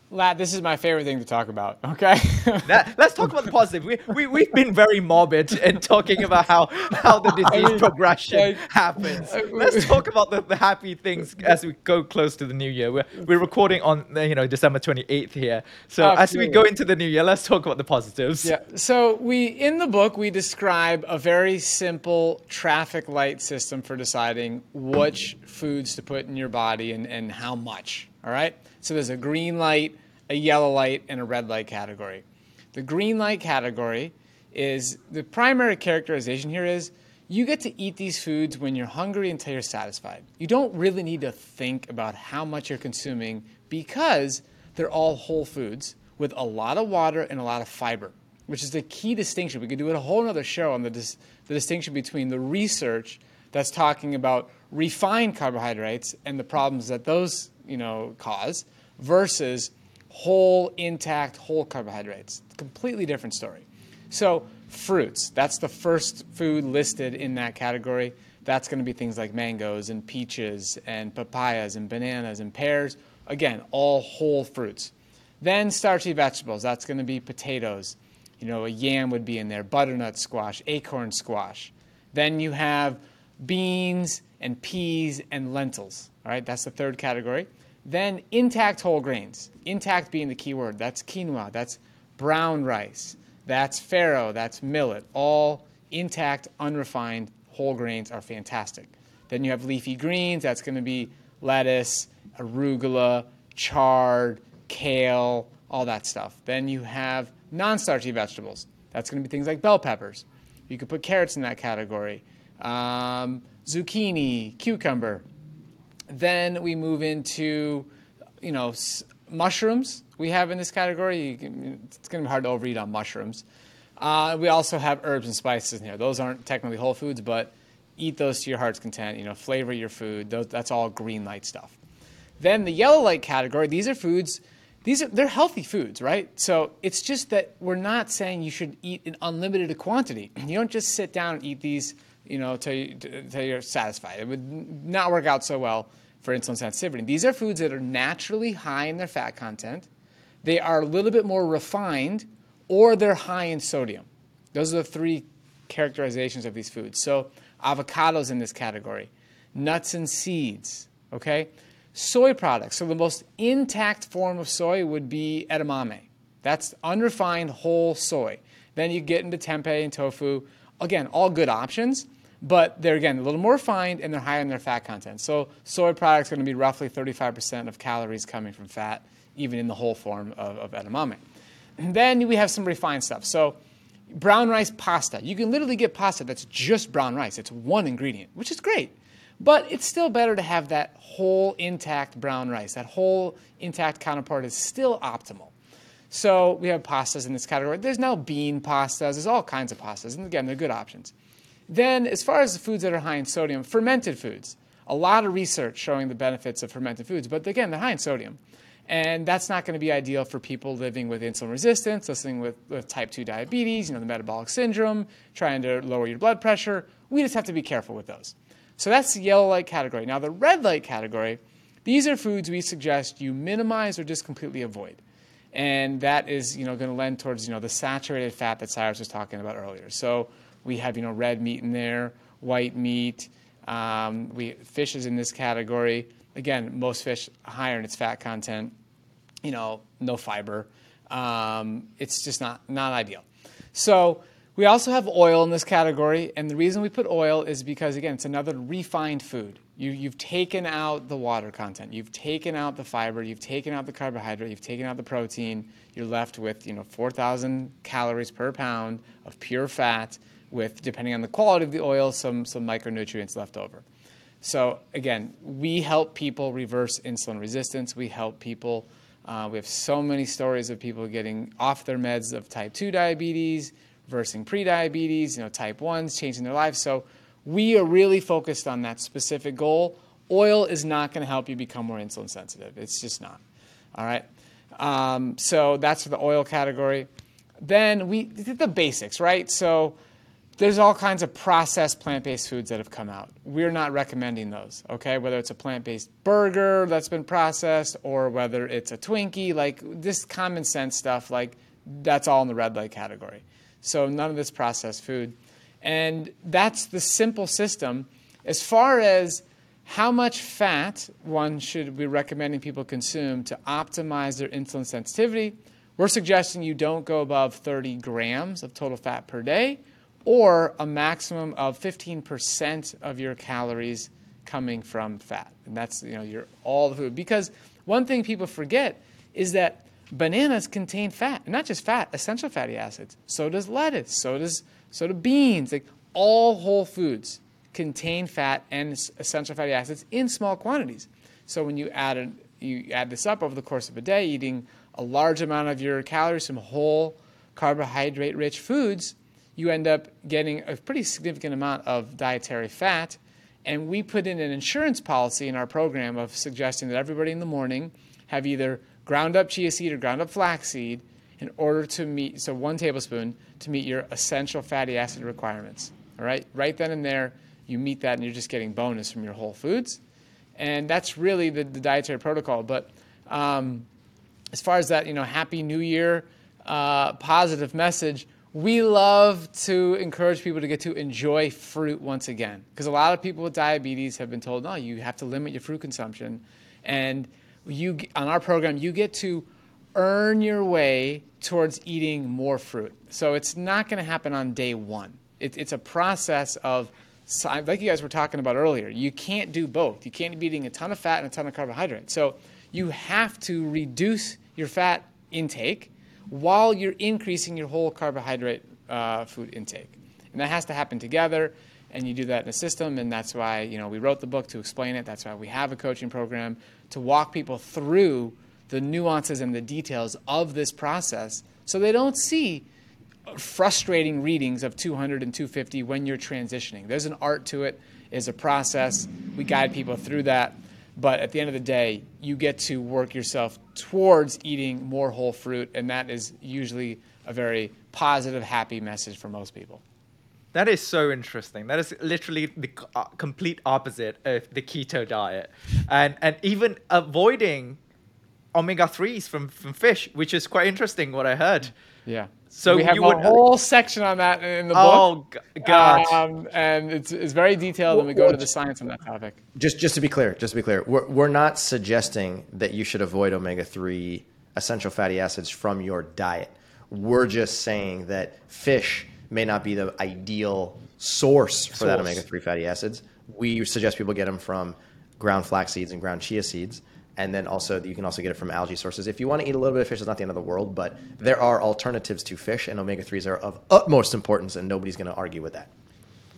Latt, this is my favorite thing to talk about. Okay. that, let's talk about the positive. We, we, we've been very morbid in talking about how, how the disease progression happens. Let's talk about the, the happy things as we go close to the new year. We're, we're recording on you know December 28th here. So Absolutely. as we go into the new year, let's talk about the positives. Yeah. So we in the book we describe a very simple traffic light system for deciding which foods to put in your body and, and how much. All right. So there's a green light, a yellow light, and a red light category. The green light category is the primary characterization here is you get to eat these foods when you're hungry until you're satisfied. You don't really need to think about how much you're consuming because they're all whole foods with a lot of water and a lot of fiber, which is the key distinction. We could do a whole other show on the, dis- the distinction between the research that's talking about refined carbohydrates and the problems that those you know, cause versus whole, intact, whole carbohydrates. Completely different story. So, fruits, that's the first food listed in that category. That's going to be things like mangoes and peaches and papayas and bananas and pears. Again, all whole fruits. Then starchy vegetables, that's going to be potatoes. You know, a yam would be in there, butternut squash, acorn squash. Then you have beans and peas and lentils. All right, that's the third category. Then intact whole grains, intact being the key word. That's quinoa, that's brown rice, that's farro, that's millet. All intact, unrefined whole grains are fantastic. Then you have leafy greens, that's going to be lettuce, arugula, chard, kale, all that stuff. Then you have non starchy vegetables. That's going to be things like bell peppers. You could put carrots in that category. Um, zucchini, cucumber, then we move into, you know, mushrooms we have in this category. Can, it's going to be hard to overeat on mushrooms. Uh, we also have herbs and spices in here. Those aren't technically whole foods, but eat those to your heart's content. You know, flavor your food. Those, that's all green light stuff. Then the yellow light category. These are foods. These are they're healthy foods, right? So it's just that we're not saying you should eat an unlimited quantity. You don't just sit down and eat these you know, till, you, till you're satisfied. It would not work out so well for insulin sensitivity. These are foods that are naturally high in their fat content. They are a little bit more refined, or they're high in sodium. Those are the three characterizations of these foods. So, avocados in this category, nuts and seeds, okay? Soy products. So, the most intact form of soy would be edamame. That's unrefined whole soy. Then you get into tempeh and tofu. Again, all good options but they're again a little more refined and they're higher in their fat content. So soy products are going to be roughly 35% of calories coming from fat, even in the whole form of, of edamame. And then we have some refined stuff. So brown rice pasta. You can literally get pasta that's just brown rice. It's one ingredient, which is great. But it's still better to have that whole intact brown rice. That whole intact counterpart is still optimal. So we have pastas in this category. There's now bean pastas. There's all kinds of pastas. And again, they're good options. Then, as far as the foods that are high in sodium, fermented foods. A lot of research showing the benefits of fermented foods, but again, they're high in sodium. And that's not going to be ideal for people living with insulin resistance, living with, with type 2 diabetes, you know, the metabolic syndrome, trying to lower your blood pressure. We just have to be careful with those. So that's the yellow light category. Now, the red light category, these are foods we suggest you minimize or just completely avoid. And that is, you know, going to lend towards, you know, the saturated fat that Cyrus was talking about earlier. So we have you know red meat in there, white meat. Um, we fish is in this category. Again, most fish higher in its fat content. You know, no fiber. Um, it's just not not ideal. So we also have oil in this category, and the reason we put oil is because again, it's another refined food. You, you've taken out the water content, you've taken out the fiber, you've taken out the carbohydrate, you've taken out the protein. You're left with you know 4,000 calories per pound of pure fat with, depending on the quality of the oil, some, some micronutrients left over. So, again, we help people reverse insulin resistance. We help people. Uh, we have so many stories of people getting off their meds of type 2 diabetes, reversing prediabetes, you know, type 1s, changing their lives. So we are really focused on that specific goal. Oil is not going to help you become more insulin sensitive. It's just not. All right. Um, so that's for the oil category. Then we did the basics, right? So there's all kinds of processed plant-based foods that have come out. We're not recommending those, okay? Whether it's a plant-based burger that's been processed or whether it's a Twinkie, like this common sense stuff, like that's all in the red light category. So none of this processed food. And that's the simple system. As far as how much fat one should be recommending people consume to optimize their insulin sensitivity, we're suggesting you don't go above 30 grams of total fat per day or a maximum of 15% of your calories coming from fat. And that's you know your all the food because one thing people forget is that bananas contain fat, not just fat, essential fatty acids. So does lettuce, so does so do beans. Like all whole foods contain fat and essential fatty acids in small quantities. So when you add an, you add this up over the course of a day, eating a large amount of your calories from whole carbohydrate rich foods, you end up getting a pretty significant amount of dietary fat. And we put in an insurance policy in our program of suggesting that everybody in the morning have either ground up chia seed or ground up flaxseed in order to meet, so one tablespoon to meet your essential fatty acid requirements. All right, right then and there, you meet that and you're just getting bonus from your whole foods. And that's really the, the dietary protocol. But um, as far as that, you know, Happy New Year uh, positive message, we love to encourage people to get to enjoy fruit once again. Because a lot of people with diabetes have been told, no, you have to limit your fruit consumption. And you, on our program, you get to earn your way towards eating more fruit. So it's not going to happen on day one. It, it's a process of, like you guys were talking about earlier, you can't do both. You can't be eating a ton of fat and a ton of carbohydrate. So you have to reduce your fat intake while you're increasing your whole carbohydrate uh, food intake. And that has to happen together, and you do that in a system, and that's why you know we wrote the book to explain it. That's why we have a coaching program to walk people through the nuances and the details of this process so they don't see frustrating readings of 200 and 250 when you're transitioning. There's an art to it, is a process. We guide people through that. But at the end of the day, you get to work yourself towards eating more whole fruit, and that is usually a very positive, happy message for most people. That is so interesting. That is literally the uh, complete opposite of the keto diet, and and even avoiding omega threes from from fish, which is quite interesting. What I heard. Yeah. So we have you a would- whole section on that in the Oh book. g- God. Um, and it's, it's very detailed, and we go to the science on that topic. Just just to be clear, just to be clear, we're, we're not suggesting that you should avoid omega three essential fatty acids from your diet. We're just saying that fish may not be the ideal source for that omega three fatty acids. We suggest people get them from ground flax seeds and ground chia seeds. And then also, you can also get it from algae sources. If you want to eat a little bit of fish, it's not the end of the world, but there are alternatives to fish, and omega 3s are of utmost importance, and nobody's going to argue with that.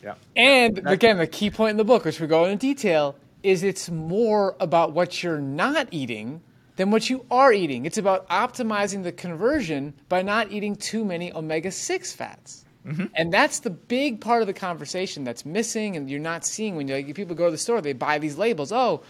yeah. And again, the key point in the book, which we go into detail, is it's more about what you're not eating than what you are eating. It's about optimizing the conversion by not eating too many omega 6 fats. Mm-hmm. And that's the big part of the conversation that's missing and you're not seeing when like, people go to the store, they buy these labels. Oh,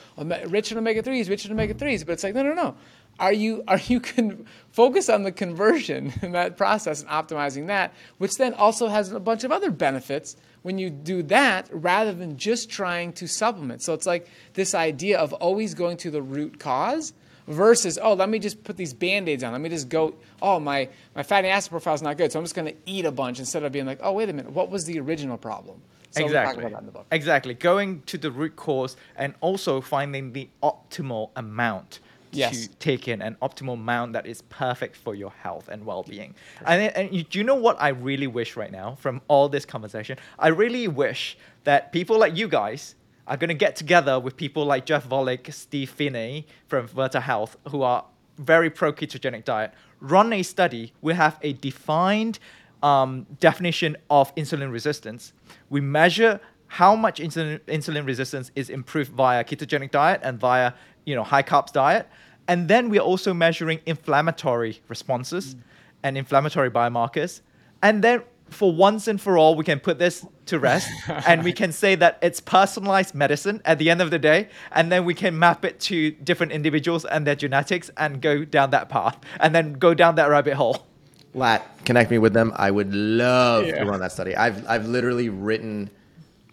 rich in omega 3s, rich in omega 3s. But it's like, no, no, no. Are you are you can focus on the conversion in that process and optimizing that, which then also has a bunch of other benefits when you do that rather than just trying to supplement. So it's like this idea of always going to the root cause versus oh let me just put these band-aids on let me just go oh my, my fatty acid profile is not good so i'm just going to eat a bunch instead of being like oh wait a minute what was the original problem so exactly. about that in the book. Exactly. Going to the root cause and also finding the optimal amount Yes. to take in, an optimal amount that is perfect for your health and well-being. And, and you, do you know what I really wish right now from all this conversation? I really wish that people like you guys are going to get together with people like Jeff Volek, Steve Phinney from Virta Health, who are very pro ketogenic diet, run a study. We have a defined um, definition of insulin resistance. We measure how much insulin, insulin resistance is improved via ketogenic diet and via you know high carbs diet, and then we're also measuring inflammatory responses and inflammatory biomarkers, and then for once and for all, we can put this to rest and we can say that it's personalized medicine at the end of the day. And then we can map it to different individuals and their genetics and go down that path and then go down that rabbit hole. Latt, connect me with them. I would love Yeah. to run that study. I've I've literally written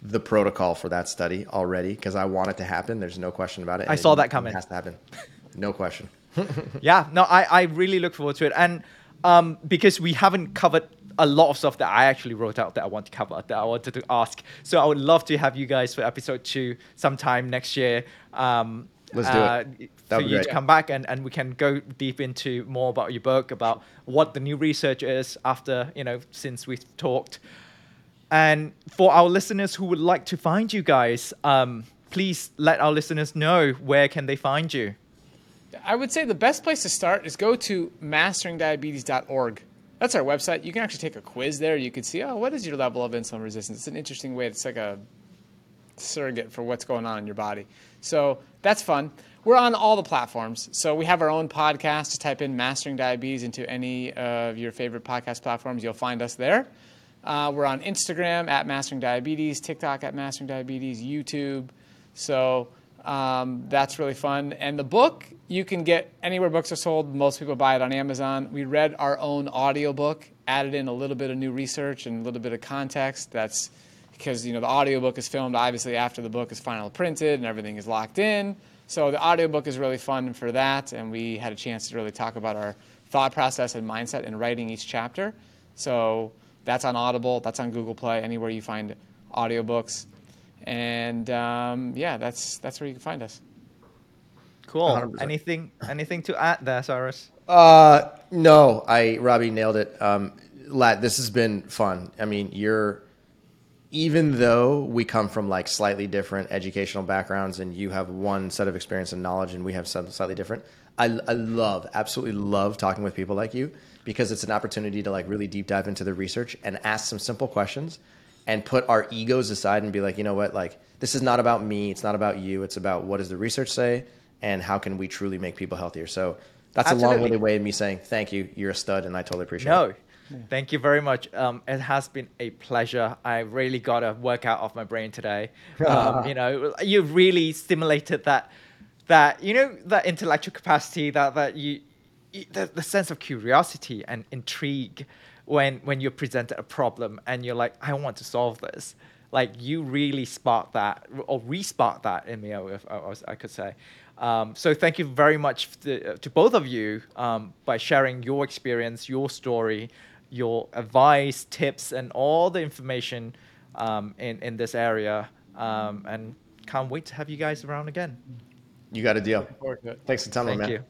the protocol for that study already because I want it to happen. There's no question about it. I saw it- that coming. It has to happen. No question. yeah, no, I, I really look forward to it. And um, because we haven't covered a lot of stuff that I actually wrote out that I want to cover, that I wanted to ask. So I would love to have you guys for episode two sometime next year. Um, Let's do it. uh, That For would be you to come back and, and we can go deep into more about your book, about what the new research is after, you know, since we've talked. And for our listeners who would like to find you guys, um, please let our listeners know where can they find you. I would say the best place to start is go to masteringdiabetes.org. That's our website. You can actually take a quiz there. You can see, oh, what is your level of insulin resistance? It's an interesting way. It's like a surrogate for what's going on in your body. So that's fun. We're on all the platforms. So we have our own podcast. Just type in Mastering Diabetes into any of your favorite podcast platforms. You'll find us there. Uh, we're on Instagram at Mastering Diabetes, TikTok at Mastering Diabetes, YouTube. So um, that's really fun. And the book you can get anywhere books are sold. Most people buy it on Amazon. We read our own audiobook, added in a little bit of new research and a little bit of context. That's because you know the audiobook is filmed obviously after the book is finally printed and everything is locked in. So the audiobook is really fun for that, and we had a chance to really talk about our thought process and mindset in writing each chapter. So that's on Audible, that's on Google Play, anywhere you find audiobooks. And um, yeah, that's that's where you can find us. Cool. 100%. Anything anything to add there, Cyrus? Uh, no, I Robby nailed it. Um, Latt, this has been fun. I mean, you're even though we come from like slightly different educational backgrounds, and you have one set of experience and knowledge, and we have something slightly different. I, I love, absolutely love talking with people like you because it's an opportunity to like really deep dive into the research and ask some simple questions and put our egos aside and be like, you know what, like this is not about me, it's not about you, it's about what does the research say and how can we truly make people healthier. So that's a long-winded way of me saying thank you. You're a stud, and I totally appreciate No. it. Thank you very much. Um, it has been a pleasure. I really got a workout off my brain today. Um, you know, you really stimulated that, that you know, that intellectual capacity, that that you, you- the, the sense of curiosity and intrigue when when you're presented a problem and you're like, I want to solve this. Like you really sparked that or re-sparked that in me, if I, was- I could say. Um, so thank you very much to, to both of you um, by sharing your experience, your story, your advice, tips, and all the information um, in in this area. Um, and can't wait to have you guys around again. You got a deal. Forward to it. Thanks a ton, my Thank man. you.